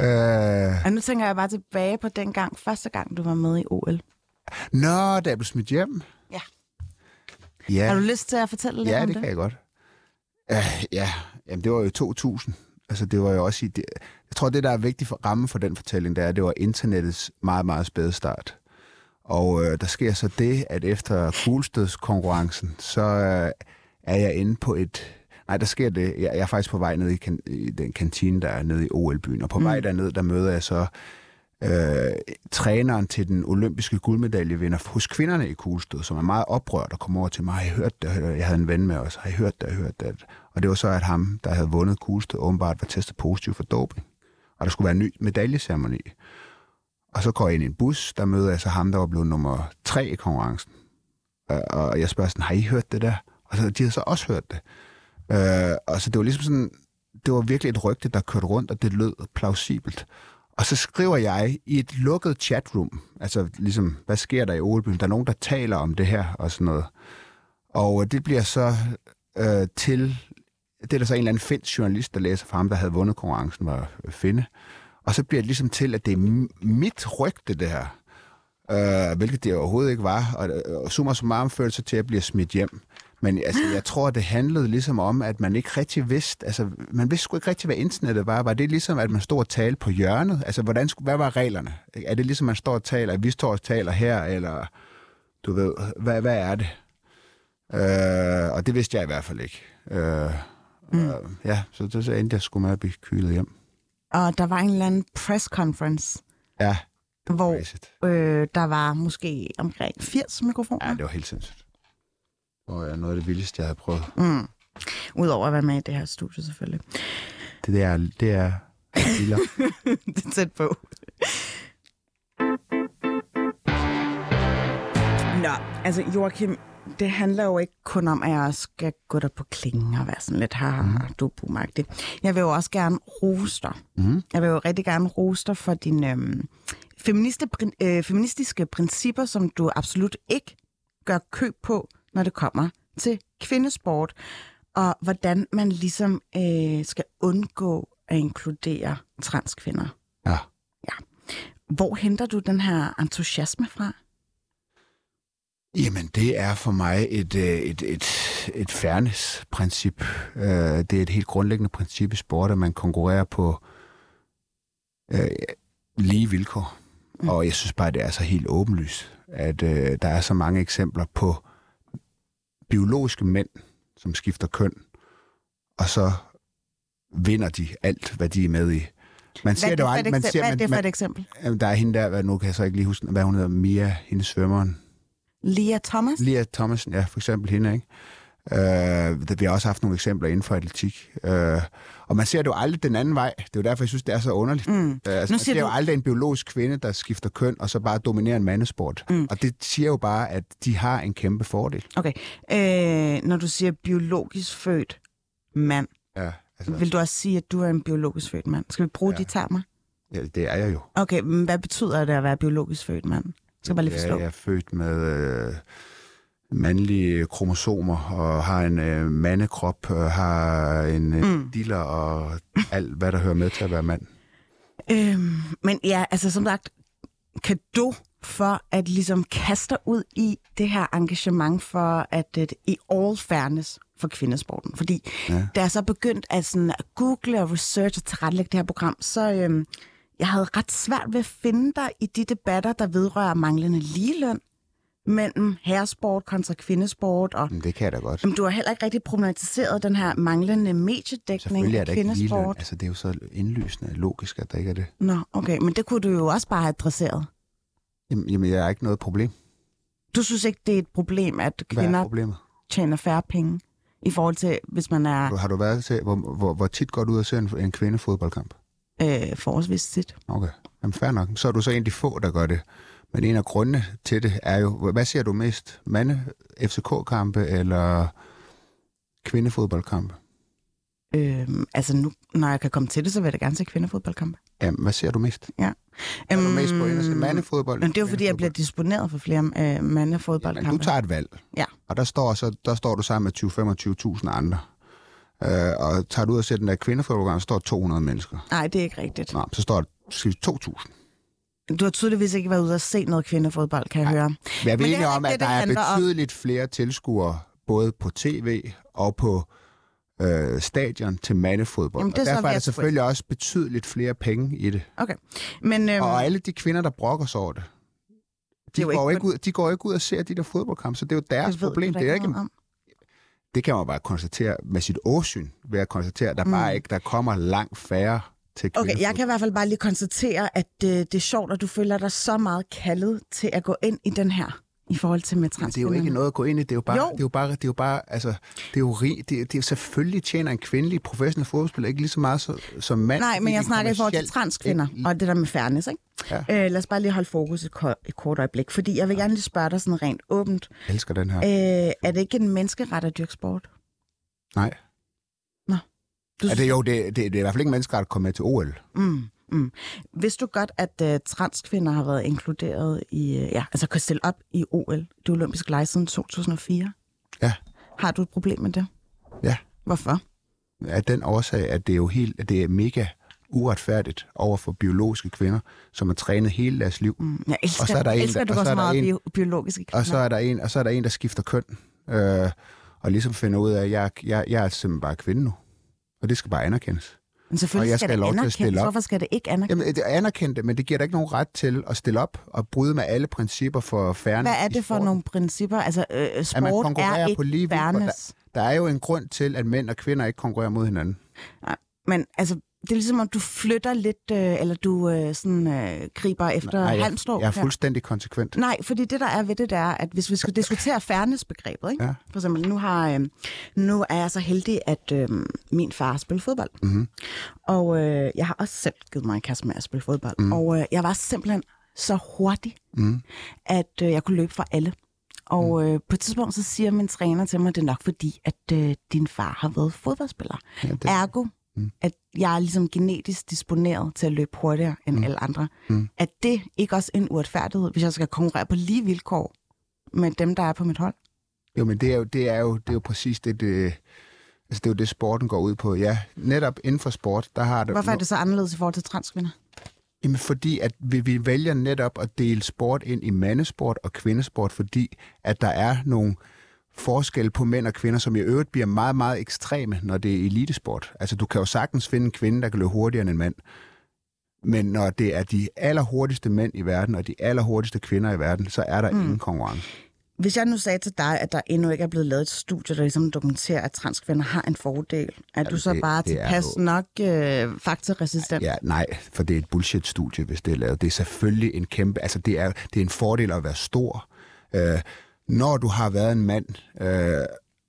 øh, Og nu tænker jeg bare tilbage på den gang, første gang du var med i OL. nå, da jeg blev smidt hjem. Ja. Ja. Har du lyst til at fortælle lidt Ja, om det det? kan jeg godt. Uh, ja, Jamen, det var jo 2000. Altså, det var jo også i... Det, jeg tror, det, der er vigtigt for rammen for den fortælling, det er, at det var internettets meget, meget spæde start. Og øh, der sker så det, at efter kuglestødskonkurrencen, så øh, er jeg inde på et... Nej, der sker det. Jeg, jeg er faktisk på vej ned i, kan, i den kantine, der er nede i OL-byen. Og på mm. vej derned, der møder jeg så øh, træneren til den olympiske guldmedaljevinder hos kvinderne i kuglestød, som er meget oprørt og kommer over til mig. Har I hørt det? Jeg havde en ven med os. Har I hørt det? Har I hørt det? Og det var så, at ham, der havde vundet kuglestød, åbenbart var testet positiv for doping. Og der skulle være en ny medaljeceremoni. Og så går jeg ind i en bus, der møder jeg så ham, der var blevet nummer tre i konkurrencen. Og jeg spørger sådan, har I hørt det der? Og så, de havde så også hørt det. Øh, og så det var ligesom sådan, det var virkelig et rygte, der kørte rundt, og det lød plausibelt. Og så skriver jeg i et lukket chatroom, altså ligesom, hvad sker der i Olebyen? Der er nogen, der taler om det her og sådan noget. Og øh, det bliver så øh, til, det er der så en eller anden finsk journalist, der læser for ham, der havde vundet konkurrencen, var finde. Og så bliver det ligesom til, at det er mit rygte, det her. Øh, hvilket det overhovedet ikke var. Og, øh, og summa summarum førte sig til at blive smidt hjem. Men altså, jeg tror, det handlede ligesom om, at man ikke rigtig vidste, altså, man vidste sgu ikke rigtig, hvad internettet var. Var det ligesom, at man stod og talte på hjørnet? Altså, hvordan, skulle- hvad var reglerne? Er det ligesom, man står og taler, at vi står og taler her, eller du ved, hvad, hvad er det? Øh, og det vidste jeg i hvert fald ikke. Øh, mm. øh, ja, så, så, så endte jeg sgu med at blive kylet hjem. Og der var en eller anden press conference, Ja, hvor crazy. øh, der var måske omkring 80 mikrofoner. Ja, det var helt sindssygt. Det var noget af det vildeste, jeg havde prøvet. Mm. Udover at være med i det her studie, selvfølgelig. Det der, det er vildere. det er tæt på. Nå, altså Joachim, det handler jo ikke kun om, at jeg skal gå der på klingen og være sådan lidt her, mm. du er Jeg vil jo også gerne rose dig. Mm. Jeg vil jo rigtig gerne rose dig for dine øhm, feministe, øh, feministiske principper, som du absolut ikke gør køb på, når det kommer til kvindesport, og hvordan man ligesom øh, skal undgå at inkludere transkvinder. Ja. Hvor henter du den her entusiasme fra? Jamen, det er for mig et, øh, et, et, et fairness-princip. Øh, Det er et helt grundlæggende princip i sport, at man konkurrerer på øh, lige vilkår. Mm. Og jeg synes bare, det er så helt åbenlyst, at øh, der er så mange eksempler på biologiske mænd, som skifter køn, og så vinder de alt, hvad de er med i. Man Hvad er det jo for et aldrig- man ser- Hvad er man- det for man- et eksempel? Jamen, Der er hende der, nu kan jeg så ikke lige huske, hvad hun hedder, Mia, hendes svømmeren. Lia Thomas? Lia Thomasen, ja, for eksempel hende, ikke? Øh, der, vi har også haft nogle eksempler inden for atletik. Øh, og man ser det jo aldrig den anden vej. Det er jo derfor, jeg synes, det er så underligt. Mm. Øh, altså, man ser du- jo aldrig en biologisk kvinde, der skifter køn, og så bare dominerer en mandesport. Mm. Og det siger jo bare, at de har en kæmpe fordel. Okay. Øh, når du siger biologisk født mand, Ja, altså, vil du også sige, at du er en biologisk født mand? Skal vi bruge ja. de termer? ja, det er jeg jo. Okay, men hvad betyder det at være biologisk født mand? Skal jeg bare lige Ja, forstå. jeg er født med øh, mandlige kromosomer, og har en øh, mandekrop, og har en øh, Mm. diller, og alt, hvad der hører med til at være mand. Øhm, men ja, altså som sagt, kan du for at ligesom kaste ud i det her engagement for at, at i all fairness for kvindesporten. Fordi ja. Da jeg så begyndt at, sådan, at google og research og tilrettelægge det her program, så øhm, jeg havde ret svært ved at finde dig i de debatter, der vedrører manglende ligeløn mellem herresport kontra kvindesport. Og, Men det kan jeg da godt. jamen, du har heller ikke rigtig problematiseret den her manglende mediedækning er af der ikke kvindesport. Altså, det er jo så indlysende logisk, at der ikke er det. Nå, okay, men det kunne du jo også bare have adresseret. Jamen, jamen jeg er ikke noget problem. Du synes ikke, det er et problem, at er kvinder tjener færre penge i forhold til, hvis man er Har du været til, hvor, hvor, hvor tit går du ud og ser en, en kvindefodboldkamp? øh, forholdsvis tit? Okay, jamen fair nok. Så er du så en af de få, der gør det. Men en af grundene til det er jo, hvad ser du mest? Mande FCK-kampe eller kvindefodboldkampe? Øh, altså nu, når jeg kan komme til det, så vil jeg da gerne se kvindefodboldkampe. Jamen, hvad ser du mest? Ja. Er du mest på og se mandefodbold? Men det er jo fordi, jeg bliver disponeret for flere øh, Men mandefodboldkampe. du tager et valg. Ja. Og der står, så, der står du sammen med 20-25.000 andre. Øh, og tager du ud og ser den der kvindefodboldkamp, så står 200 mennesker. Nej, det er ikke rigtigt. Nå, så står der skal vi 2.000. Du har tydeligvis ikke været ude og se noget kvindefodbold, kan jeg høre. Men jeg er det enige om, at det, der det er handler om. betydeligt flere tilskuere, både på tv og på øh, stadion til mandefodbold. Jamen, det og så derfor er der selvfølgelig også betydeligt flere penge i det. Okay. Men, øhm, Og alle de kvinder, der brokker sig over det, de, jo går ikke- ud, de går ikke ud og ser de der fodboldkampe, så det er jo deres det problem. Det, er ikke om. det kan man bare konstatere med sit åsyn, ved at konstatere, at der Mm. bare ikke der kommer langt færre til Okay, jeg kan i hvert fald bare lige konstatere, at øh, det er sjovt, at du føler dig så meget kaldet til at gå ind i den her, i forhold til med Men det er jo ikke noget at gå ind i. Det er jo bare, Jo. det er jo bare, det er jo bare, altså, det er jo rig, det, det er, selvfølgelig tjener en kvindelig professionel fodboldspiller ikke lige så meget så, som mand. Nej, men jeg snakker i forhold til transkvinder, og det der med fairness, ikke? Ja. Øh, lad os bare lige holde fokus et, ko- et kort øjeblik, fordi jeg vil gerne lige spørge dig sådan rent åbent. Jeg elsker den her. Øh, er det ikke en menneskeret at dyrke sport? Nej. Du Er det jo, det, det, det er i hvert fald ikke mennesker, der kommer med til OL. Mm. Vidste du godt, at uh, transkvinder har været inkluderet i, uh, ja, altså kan stille op i OL, det olympiske lege siden 2004? Ja. Har du et problem med det? Ja. Hvorfor? Af den årsag, at det er jo helt, at det er mega uretfærdigt over for biologiske kvinder, som har trænet hele deres liv. Mm, Jeg elsker, Og så er der en, elsker der- og så er der meget en- bio, biologiske kvinder. Og så er der en, og så er der en der skifter køn, øh, og ligesom finder ud af, at jeg, jeg, jeg er simpelthen bare kvinde nu. Og det skal bare anerkendes. Men selvfølgelig og jeg skal, skal det lov til at anerkendes. stille op. Hvorfor skal det ikke anerkendes? Jamen, det er anerkendt, men det giver da ikke nogen ret til at stille op og bryde med alle principper for fairness Hvad er det for nogle principper? Altså, øh, At man sport konkurrerer er ikke på lige vilkår. fairness. Der er jo en grund til, at mænd og kvinder ikke konkurrerer mod hinanden. Men altså, det er ligesom, om du flytter lidt, øh, eller du øh, sådan, øh, griber efter Nej, jeg, halmstrå. jeg er her. fuldstændig konsekvent. Nej, fordi det, der er ved det, der er, at hvis vi skal diskutere fairness-begrebet, ikke? Ja. for eksempel, nu, har, øh, nu er jeg så heldig, at øh, min far spiller fodbold. Mhm. Og øh, jeg har også selv givet mig en kasse med at spille fodbold. Mm. Og øh, jeg var simpelthen så hurtig, Mm. at øh, jeg kunne løbe fra alle. Og Mhm. øh, på et tidspunkt, så siger min træner til mig, at det er nok fordi, at øh, din far har været fodboldspiller. Ja, det, Ergo, Mm. at jeg er ligesom genetisk disponeret til at løbe hurtigere end Mm. alle andre. Mm. Er det ikke også en uretfærdighed, hvis jeg skal konkurrere på lige vilkår med dem, der er på mit hold? jo, men det er jo, det er jo, det er jo præcis det, det, altså det er jo det, sporten går ud på. Ja, netop inden for sport, der har det... Hvorfor er det så anderledes i forhold til transkvinder? Jamen fordi, at vi, vi vælger netop at dele sport ind i mandesport og kvindesport, fordi at der er nogle forskel på mænd og kvinder, som i øvrigt bliver meget, meget ekstreme, når det er elitesport. Altså, du kan jo sagtens finde en kvinde, der kan løbe hurtigere end en mand. Men når det er de allerhurtigste mænd i verden og de allerhurtigste kvinder i verden, så er der mm. ingen konkurrence. Hvis jeg nu sagde til dig, at der endnu ikke er blevet lavet et studie, der ligesom dokumenterer, at transkvinder har en fordel, er du så det- bare det er tilpas jo- nok øh, faktaresistent? Ja, nej, for det er et bullshit-studie, hvis det er lavet. Det er selvfølgelig en kæmpe... Altså, det er, det er en fordel at være stor. Øh, når du har været en mand øh,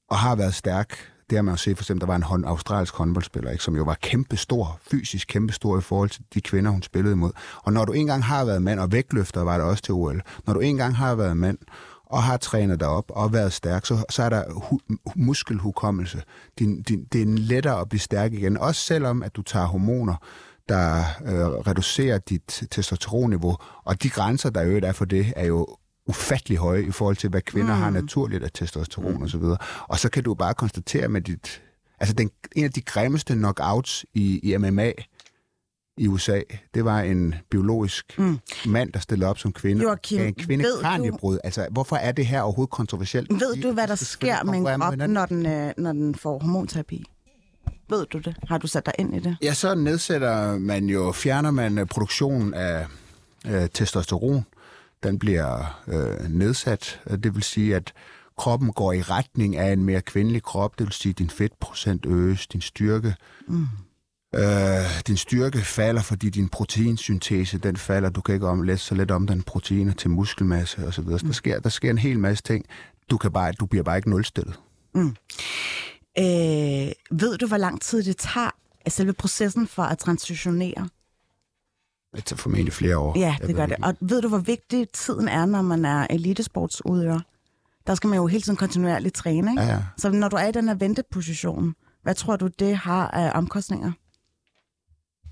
og har været stærk, det har man jo set, for eksempel, der var en hånd, australsk håndboldspiller, ikke, som jo var kæmpestor, fysisk kæmpestor i forhold til de kvinder, hun spillede imod. Og når du engang har været mand, og vægtløfter var det også til OL, når du engang har været mand, og har trænet dig op og været stærk, så, så er der hu- muskelhukommelse. Din, din, det er lettere at blive stærk igen, også selvom at du tager hormoner, der øh, reducerer dit testosteronniveau, og de grænser, der jo er for det, er jo ufattelig høje i forhold til, hvad kvinder mm. har naturligt af testosteron mm. og så videre. Og så kan du bare konstatere med dit... Altså, den, en af de grimmeste knockouts i, i MMA i USA, det var en biologisk mm. mand, der stillede op som kvinde. Joachim, en kvinde kraniebrud. Altså, hvorfor er det her overhovedet kontroversielt? Ved du, hvad der sker med en krop, når den, øh, når den får hormonterapi? Ved du det? Har du sat dig ind i det? Ja, så nedsætter man jo, fjerner man øh, produktionen af øh, testosteron. Den bliver øh, nedsat. Det vil sige, at kroppen går i retning af en mere kvindelig krop. Det vil sige, at din fedtprocent øges, din styrke. Mm. Øh, din styrke falder, fordi din proteinsyntese den falder. Du kan ikke om, læse så let om den proteiner til muskelmasse osv. Så der, sker, der sker en hel masse ting. Du, kan bare, du bliver bare ikke nulstillet. Øh, ved du, hvor lang tid det tager selve processen for at transitionere? Det tager formentlig flere år. Ja, det gør det. Og ved du, hvor vigtig tiden er, når man er elitesportsudøver? Der skal man jo hele tiden kontinuerligt træne, ikke? Ja, ja. Så når du er i den her venteposition, hvad tror du, det har af omkostninger?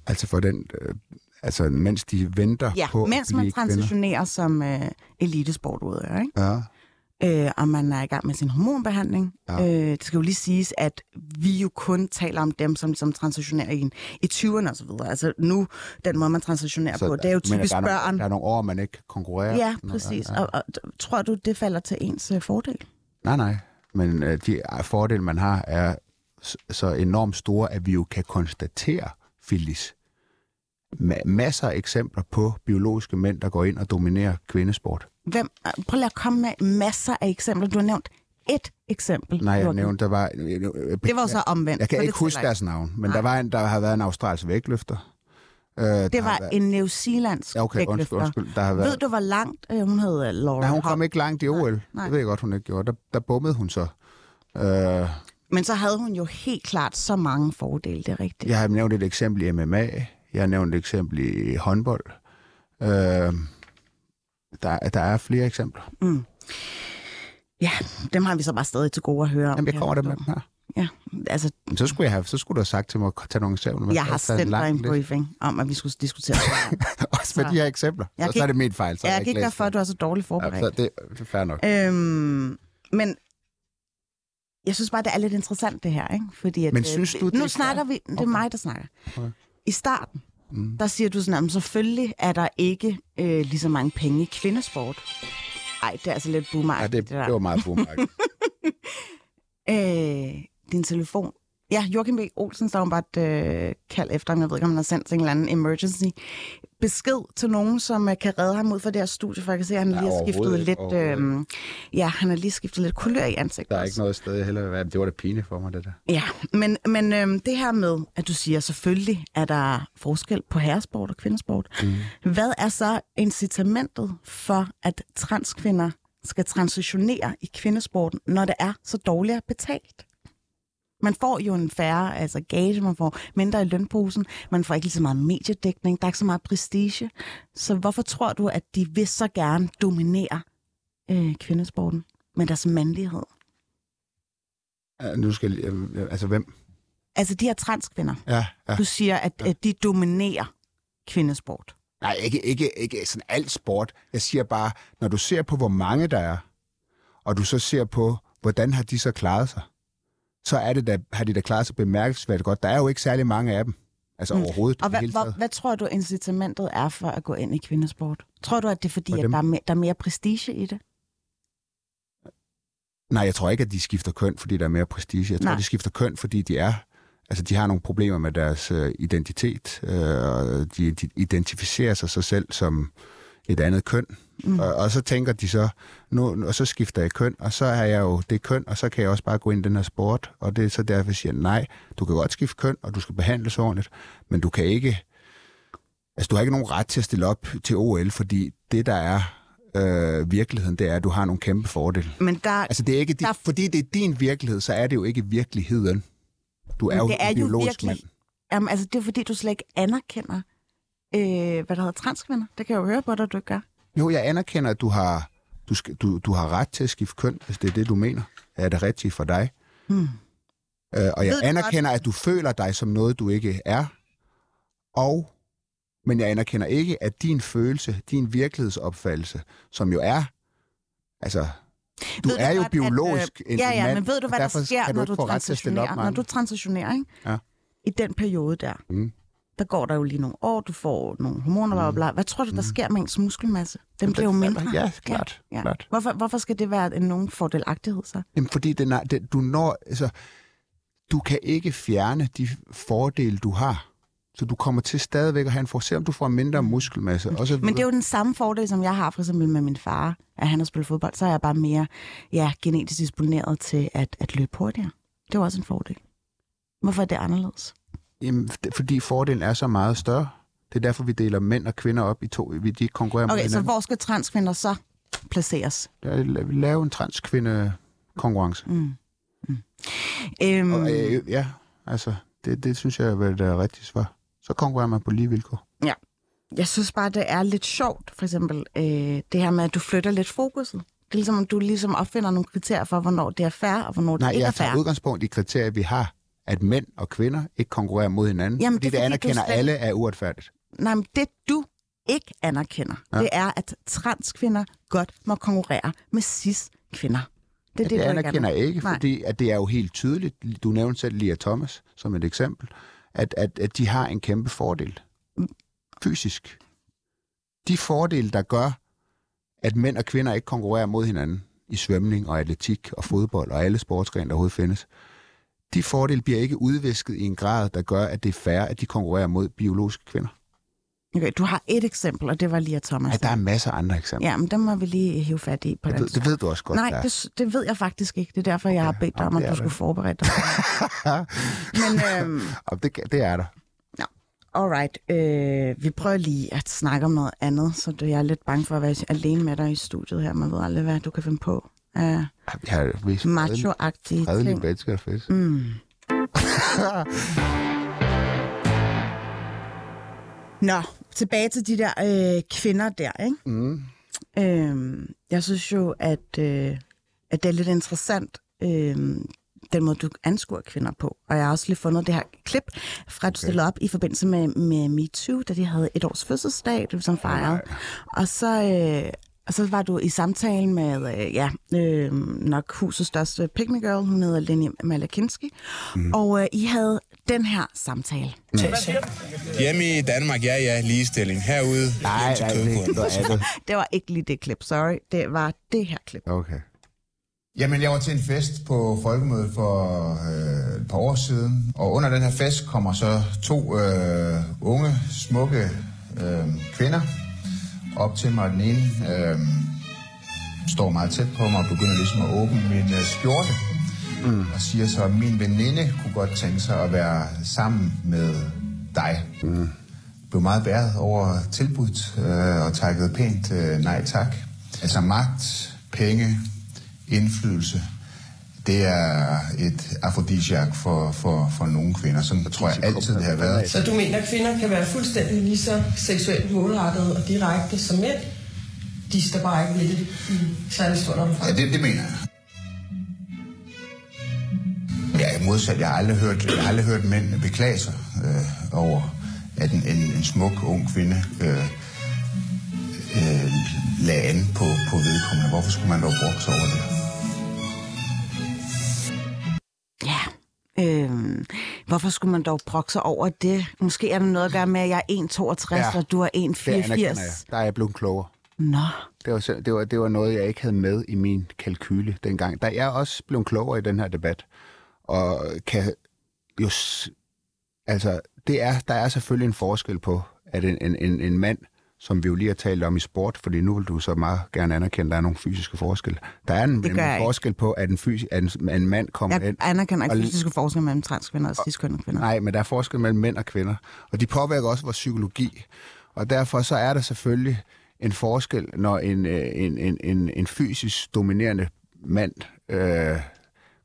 Altså for den, øh, altså mens de venter Ja, på mens at man blive kvinder. transitionerer som øh, elitesportudøver, ikke? Ja. Øh, og man er i gang med sin hormonbehandling. Ja. Øh, det skal jo lige siges, at vi jo kun taler om dem, som, som transitionerer i, en- i 20'erne og så videre. Altså nu, den måde, man transitionerer på, det er jo typisk der er, børn. Nogle, der er nogle år, man ikke konkurrerer. Ja, præcis. Ja. Og, og tror du, det falder til ens øh, fordel? Nej, nej. Men øh, de fordele, man har, er så enormt store, at vi jo kan konstatere, Phyllis, ma- masser af eksempler på biologiske mænd, der går ind og dominerer kvindesport. Hvem, øh, prøv lige at komme med masser af eksempler. Du har nævnt et eksempel. Nej, jeg nævnte, der var... Det var så omvendt. Jeg kan ikke huske deres navn, men Nej. der, var en, der har været en australsk vægtløfter. Øh, Det var været- en New Zealandsk Ja, okay, undskyld, vægtløfter. undskyld. Der har været... Ved du, hvor langt øh, hun hed? Laura Nej, hun kom ikke langt i OL. nej. Det ved jeg godt, hun ikke gjorde. Der, der bummede hun så. Øh, Men så havde hun jo helt klart så mange fordele, det er rigtigt. jeg har nævnt et eksempel i MMA. Jeg har nævnt et eksempel i håndbold. Øh, der, der er flere eksempler. Ja, dem har vi så bare stadig til gode at høre om. Jamen, jeg kommer der med dem her. Ja, altså, Men så skulle, jeg have, så skulle du have sagt til mig at tage nogle eksempler. jeg har sendt dig en briefing om, at vi skulle diskutere det. Også med Så- de her eksempler. Jeg Så, så er det min fejl. Så har jeg kan ikke læst derfor, at du er så dårligt forberedt. Ja, så det er fair nok. Øhm, men jeg synes bare, det er lidt interessant det her, ikke? Fordi at, Men øh, synes du, det nu er snakker vi, det er mig, der snakker. Okay. I starten, Mm. der siger du sådan, at selvfølgelig er der ikke øh, lige så mange penge i kvindesport. Ej, det er altså lidt Ja, boomer det, det der. det var meget boomerang. Øh, din telefon. Ja, Joachim B. Olsen står bare et øh, kald efter ham. Jeg ved ikke, om han har sendt en eller anden emergency besked til nogen, som øh, kan redde ham ud fra det her studie, for jeg kan se, at han Nej, lige har skiftet lidt... Øh, ja, han har lige skiftet lidt kulør i ansigtet. Der er også. ikke noget sted, være. Det var da pinligt for mig, det der. Ja, men, men øhm, det her med, at du siger, selvfølgelig er der forskel på herresport og kvindesport. Mm. Hvad er så incitamentet for, at transkvinder skal transitionere i kvindesporten, når det er så dårligt betalt? Man får jo en færre altså gage, man får mindre i lønposen, man får ikke lige så meget mediedækning, der er ikke så meget prestige. Så hvorfor tror du, at de vil så gerne dominere øh, kvindesporten med deres mandlighed? Ja, nu skal jeg, altså hvem? Altså de her transkvinder. Ja, ja. Du siger, at, at de dominerer kvindesport. Nej, ikke, ikke, ikke sådan alt sport. Jeg siger bare, når du ser på, hvor mange der er, og du så ser på, hvordan har de så klaret sig, så er det da, har de da klaret sig bemærkelsesværdigt godt. Der er jo ikke særlig mange af dem. Altså mm. overhovedet. Og hvad, hvad, hvad tror du, incitamentet er for at gå ind i kvindesport? Tror du, at det er fordi, For at der er, mere, der er mere prestige i det? Nej, jeg tror ikke, at de skifter køn, fordi der er mere prestige. Jeg tror, Nej. de skifter køn, fordi de er... Altså, de har nogle problemer med deres øh, identitet, øh, og de, de identificerer sig, sig selv som et andet køn. Mm. Og, og så tænker de så, nu, og så skifter jeg køn, og så er jeg jo det køn, og så kan jeg også bare gå ind i den her sport. Og det er så derfor, jeg siger, nej, du kan godt skifte køn, og du skal behandles ordentligt, men du kan ikke... Altså, du har ikke nogen ret til at stille op til OL, fordi det, der er øh, virkeligheden, det er, at du har nogle kæmpe fordele. Men der, Altså, det er ikke, det, Der- fordi det er din virkelighed, så er det jo ikke virkeligheden. Du er jo det er en jo biologisk virkelig- mand. jamen, altså, det er fordi, du slet ikke anerkender, øh, hvad der hedder transkvinder. Det kan jeg jo høre på dig, du ikke gør. Jo, jeg anerkender, at du har, du, skal, du, du har ret til at skifte køn, hvis det er det, du mener. Er det rigtigt for dig? Hmm. Øh, og jeg Ved du anerkender, at du føler dig som noget, du ikke er. Og, men jeg anerkender ikke, at din følelse, din virkelighedsopfattelse, som jo er, altså, du Ved er jo godt, at, biologisk øh, en, ja, ja, mand, men ved du, hvad der sker, kan når du at transitionerer? Når du transitionerer, ikke? Ja. I den periode der, Mm. Der går der jo lige nogle år, du får nogle hormoner, bla, bla, bla. Hvad tror du, der sker med ens muskelmasse? Den bliver jo mindre. Ja, klart. Ja. klart. Hvorfor, hvorfor skal det være en nogen fordelagtighed så? Jamen, fordi den er, den, du når, altså, du kan ikke fjerne de fordele, du har. Så du kommer til stadigvæk at have en for, selvom du får mindre muskelmasse. Og så Men det er jo den samme fordel, som jeg har for eksempel med min far, at han har spillet fodbold. Så er jeg bare mere ja, genetisk disponeret til at, at løbe hurtigere. Det er også en fordel. Hvorfor er det anderledes? Jamen, det- fordi fordelen er så meget større. Det er derfor, vi deler mænd og kvinder op i to. Vi de konkurrerer Okay, med så hinanden. hvor skal transkvinder så placeres? Ja, Vi laver en transkvinde konkurrence. Mm. Mm. Øhm, Og, øh, ja, altså, det, det synes jeg vel er rigtigt svar. Så konkurrerer man på lige vilkår. Jeg synes bare, det er lidt sjovt, for eksempel øh, det her med, at du flytter lidt fokuset. Det er ligesom, at du ligesom opfinder nogle kriterier for, hvornår det er fair, og hvornår det Nej, ikke er jeg tager fair. udgangspunkt i kriterier, vi har, at mænd og kvinder ikke konkurrerer mod hinanden, Jamen, fordi det det, fordi, anerkender slet- alle er uretfærdigt. Nej, men det du ikke anerkender, ja. Det er, at transkvinder godt må konkurrere med cis-kvinder. Det er Det, det, du anerkender ikke, Nej. fordi at det er jo helt tydeligt, du nævnte selv Lia Thomas som et eksempel, at, at, at de har en kæmpe fordel. Fysisk. De fordele, der gør, at mænd og kvinder ikke konkurrerer mod hinanden i svømning og atletik og fodbold og alle sportsgrene, der overhovedet findes, de fordele bliver ikke udvisket i en grad, der gør, at det er fair, at de konkurrerer mod biologiske kvinder. Okay, du har et eksempel, og det var lige Thomas. Ja, der er masser af andre eksempler. Ja, men dem må vi lige hive fat i på det, den ved, det ved du også godt, Nej, der det, det ved jeg faktisk ikke. Det er derfor, jeg har bedt dig Jamen, om, at du skulle det. forberede dig. Men øhm, Og det, det er der. alright, øh, vi prøver lige at snakke om noget andet, så jeg er lidt bange for at være alene med dig i studiet her. Man ved aldrig, hvad du kan finde på. Har vist macho-agtige ting. mennesker er fedt. Mm. Nå, tilbage til de der øh, kvinder der, ikke? Mm. Øhm, jeg synes jo, at, øh, at det er lidt interessant, øh, den måde, du anskuer kvinder på. Og jeg har også lige fundet det her klip fra, du stillede op i forbindelse med, med MeToo, da de havde et års fødselsdag, du som fejrede. Og så, øh, og så var du i samtale med, øh, ja, øh, nok husets største me girl, hun hedder Lenny Malakinski, mm. og øh, I havde den her samtale. Hjemme i Danmark, ja, ja, ligestilling. Herude, Nej, nej, det var andet. Det var ikke lige det klip, sorry. Det var det her klip. Okay. Jamen, jeg var til en fest på Folkemødet for øh, et par år siden, og under den her fest kommer så to øh, unge, smukke øh, kvinder op til mig. Den ene øh, står meget tæt på mig og begynder ligesom at åbne min øh, skjorte, mm. og siger så, at min veninde kunne godt tænke sig at være sammen med dig. Mm. Blev meget bæret over tilbuddet øh, og takkede pænt øh, nej tak. Altså magt, penge, indflydelse, det er et afrodisiak for, for, for nogle kvinder. Sådan tror jeg altid, det har været. Så du mener, at kvinder kan være fuldstændig lige så seksuelt målrettede og direkte som mænd? De står bare ikke ved det i særlig stort omfang. Ja, det, det mener jeg. Ja, modsat, jeg har aldrig hørt, jeg har aldrig hørt mænd beklage sig øh, over, at en, en, en smuk ung kvinde øh, øh, lagde an på, på vedkommende. Hvorfor skulle man dog brokke sig over det? Øhm, hvorfor skulle man dog brokke sig over det? Måske er det noget at gøre med, at jeg er 1,62, Ja. og du er Det anerkender jeg. 1,84. Der er jeg blevet klogere. Nå, Det var, det, var, det var noget, jeg ikke havde med i min kalkyle dengang. Der jeg er også blevet klogere i den her debat, og kan jo... Altså, det er, der er selvfølgelig en forskel på, at en, en, en, en mand, som vi jo lige har talt om i sport, fordi nu vil du så meget gerne anerkende, at der er nogle fysiske forskelle. Der er en, en jeg forskel på, at en, fysi, at en, en mand kommer jeg ind... anerkender ikke fysiske forskel mellem transkvinder og ciskønnede kvinder. Nej, men der er forskel mellem mænd og kvinder, og de påvirker også vores psykologi. Og derfor så er der selvfølgelig en forskel, når en, øh, en, en, en, en fysisk dominerende mand øh,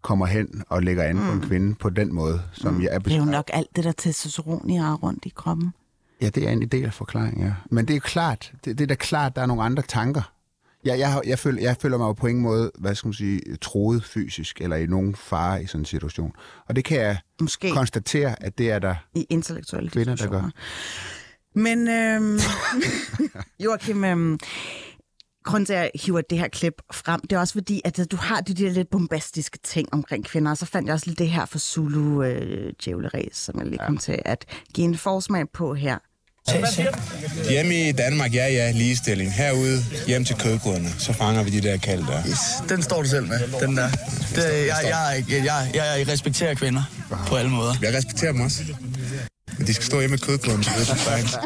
kommer hen og lægger an mm. på en kvinde på den måde, som mm. jeg er Det er jo nok alt det der testosteron, I har rundt i kroppen. Ja, det er en del af forklaringen, ja. Men det er klart, det, det er da klart, der er nogle andre tanker. Jeg, jeg, jeg, føler, jeg føler mig jo på ingen måde, hvad skal man sige, troet fysisk, eller i nogen fare i sådan en situation. Og det kan jeg Måske konstatere, at det er der i intellektuelle kvinder, der gør. Men øhm, Joachim, øhm, grunden til, at jeg hiver det her klip frem, det er også fordi, at du har de der lidt bombastiske ting omkring kvinder, og så fandt jeg også lidt det her for Zulu øh, djævleræs, som jeg lige kom til at give en forsmag på her. Hjemme i Danmark, ja, ja, ligestilling. Herude, hjem til kødgryderne, så fanger vi de der kald der. Den står du selv med, den der. Det, jeg, jeg, jeg, jeg, jeg respekterer kvinder på alle måder. Jeg respekterer dem også. Men de skal stå hjemme med kødgryderne, så det er.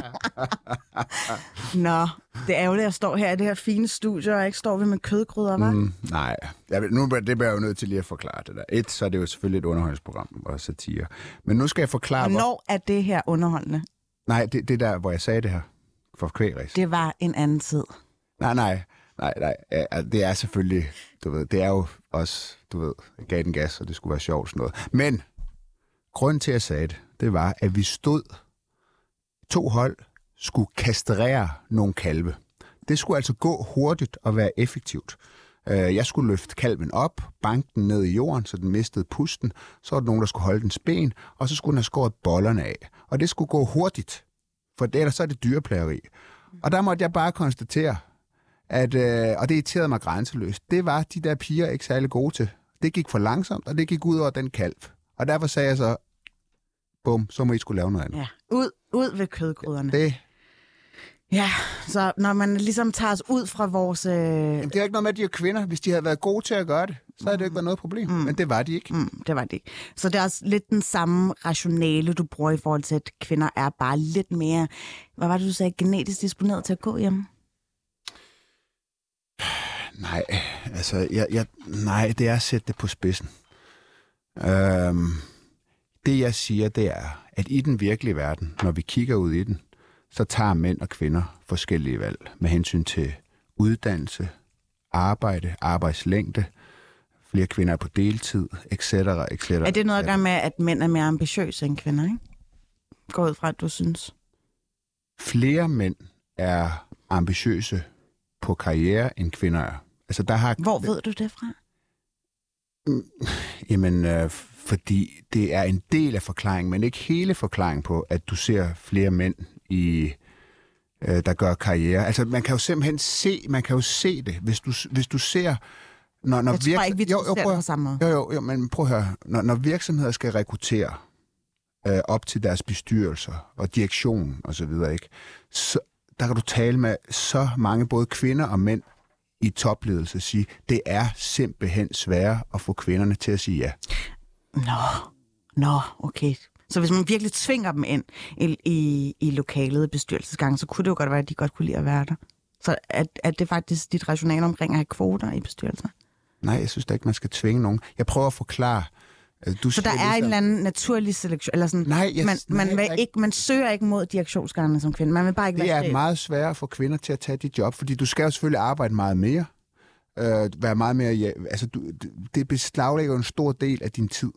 Nå, det er ærgerligt, at jeg står her i det her fine studie, og ikke står vi med kødgryder, hva'? Mm, nej, jeg, nu, det bliver jeg jo nødt til lige at forklare det der. Et, så er det jo selvfølgelig et underholdningsprogram og satire. Men nu skal jeg forklare, hvor... Hvornår er det her underholdende? Nej, det, det der, hvor jeg sagde det her. For kvægræs. Det var en anden tid. Nej, nej, nej, nej. Altså, Det er selvfølgelig, du ved, det er jo også, du ved, gav den gas, og det skulle være sjovt sådan noget. Men grunden til, at jeg sagde det, det var, at vi stod, to hold skulle kastrere nogle kalve. Det skulle altså gå hurtigt og være effektivt. Øh, Jeg skulle løfte kalven op, banke den ned i jorden, så den mistede pusten. Så var der nogen, der skulle holde dens ben, og så skulle den have skåret bollerne af. Og det skulle gå hurtigt, for ellers så er det dyreplageri. Og der måtte jeg bare konstatere, at, øh, og det irriterede mig grænseløst, det var de der piger ikke særlig gode til. Det gik for langsomt, og det gik ud over den kalv. Og derfor sagde jeg så, bum, så må I skulle lave noget andet. Ja, ud, ud ved kødgryderne. Det, Ja, så når man ligesom tager os ud fra vores... Øh, jamen, det er ikke noget med, at de er kvinder. Hvis de havde været gode til at gøre det, så havde det ikke været noget problem. Mm. Men det var de ikke. mm, det var det ikke. Så det er også lidt den samme rationale, du bruger i forhold til, at kvinder er bare lidt mere... Hvad var det, du sagde? Genetisk disponeret til at gå hjemme? Nej, altså, jeg, jeg, nej, det er at sætte det på spidsen. Øhm, det jeg siger, det er, at i den virkelige verden, når vi kigger ud i den, så tager mænd og kvinder forskellige valg med hensyn til uddannelse, arbejde, arbejdslængde, flere kvinder er på deltid, etc. etc. Er det noget at gøre med, at mænd er mere ambitiøse end kvinder, ikke? Går ud fra, at du synes. Flere mænd er ambitiøse på karriere, end kvinder er. Altså, der har, Hvor ved du det fra? Jamen, øh, fordi det er en del af forklaringen, men ikke hele forklaringen på, at du ser flere mænd i øh, der gør karriere. Altså, man kan jo simpelthen se, man kan jo se det, hvis du, hvis du ser... Når, når Jeg tror ikke, vi to ser det på samme måde. Jo, jo, jo, men prøv at høre. Når, når virksomheder skal rekruttere øh, op til deres bestyrelser og direktion og så videre, ikke? Så, der kan du tale med så mange, både kvinder og mænd, i topledelse sige, det er simpelthen sværere at få kvinderne til at sige ja. Nå, nå, okay. Så hvis man virkelig tvinger dem ind i, i, i lokalet bestyrelsesgangen, så kunne det jo godt være, at de godt kunne lide at være der. Så er, er det faktisk dit rationale omkring at have kvoter i bestyrelser? Nej, jeg synes da ikke, man skal tvinge nogen. Jeg prøver at forklare. Du Så der er en eller anden naturlig selektion? Eller sådan, Nej, jeg- man, man, nej, vil nej. ikke, man søger ikke mod direktionsgangene som kvinde. Man vil bare ikke Det være er meget sværere få kvinder til at tage dit job, fordi du skal jo selvfølgelig arbejde meget mere. Øh, være meget mere... Ja, altså, du, det beslaglægger en stor del af din tid.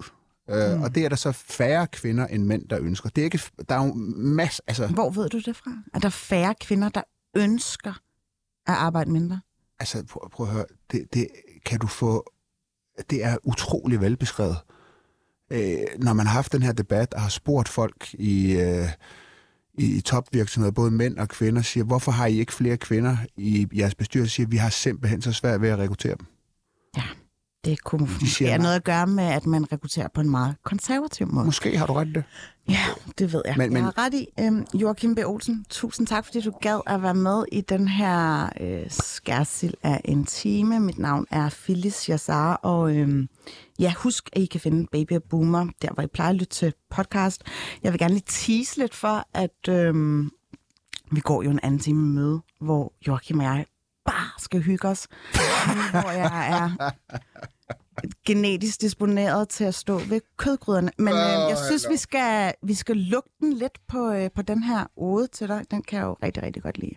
Øh, Mm. Og det er der så færre kvinder end mænd, der ønsker. Det er ikke, der er jo masser... Altså, Hvor ved du det fra? Er der færre kvinder, der ønsker at arbejde mindre? altså prøv, prøv at høre. Det, det kan du få... Det er utrolig velbeskrevet. Øh, når man har haft den her debat og har spurgt folk i... Øh, i topvirksomheder, både mænd og kvinder, siger, hvorfor har I ikke flere kvinder i jeres bestyrelse? Siger, vi har simpelthen så svært ved at rekruttere dem. Det kunne De have noget at gøre med, at man rekrutterer på en meget konservativ måde. Måske har du ret i det. Ja, det ved jeg. Men- Men, Jeg har ret i. Øhm, Joachim B. Olsen, tusind tak, fordi du gad at være med i den her øh, skærsild af en time. Mit navn er Phyllis Jassar, og øhm, ja, husk, at I kan finde Baby og Boomer, der hvor I plejer at lytte til podcast. Jeg vil gerne lige tease lidt for, at øhm, vi går jo en anden time møde, hvor Joachim og jeg bare skal hygge os. hvor jeg er genetisk disponeret til at stå ved kødgryderne. Men øh, jeg synes, vi skal, vi skal lukke den lidt på, øh, på den her ode til dig. Den kan jeg jo rigtig, rigtig godt lide.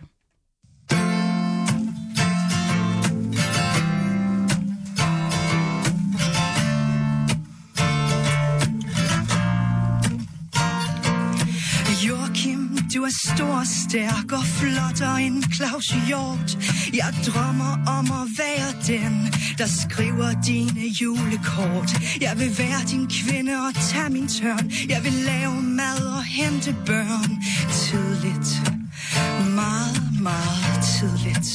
Du er stor, stærk og flottere end Claus Hjort. Jeg drømmer om at være den, der skriver dine julekort. Jeg vil være din kvinde og tage min tørn. Jeg vil lave mad og hente børn tidligt. Meget, meget tidligt.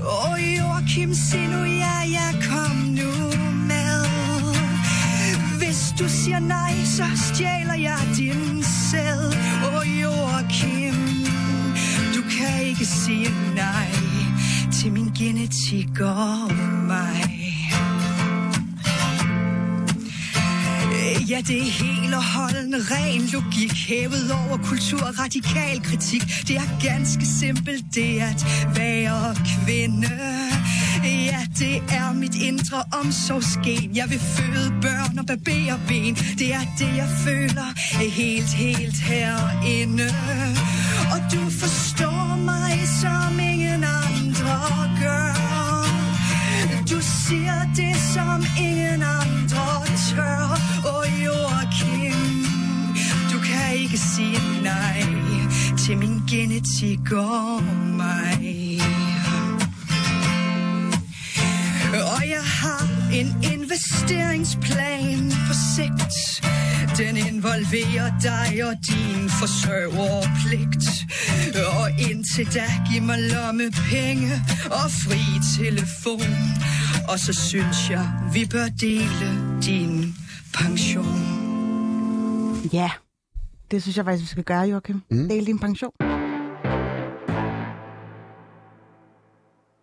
Åh, Joachim, sig nu ja, ja, kom nu med. Hvis du siger nej, så stjæler jeg din sæd. Kim du kan ikke sige nej til min genetik og mig. Ja, det er helt og holdende ren logik Hævet over kultur og radikal kritik Det er ganske simpelt det at være kvinde Ja, det er mit indre omsorgsgen Jeg vil føde børn og barbere ben Det er det, jeg føler helt, helt herinde Og du forstår mig som ingen andre gør du siger det, som ingen andre tør. Og Joachim, du kan ikke sige nej til min genetik og mig. Og jeg har en investeringsplan på sigt. Den involverer dig og din forsørgerpligt. Og indtil da giv mig lommepenge og fri telefon. Og så synes jeg, vi bør dele din pension. Ja, det synes jeg faktisk, vi skal gøre, Joachim. Mm. Del din pension.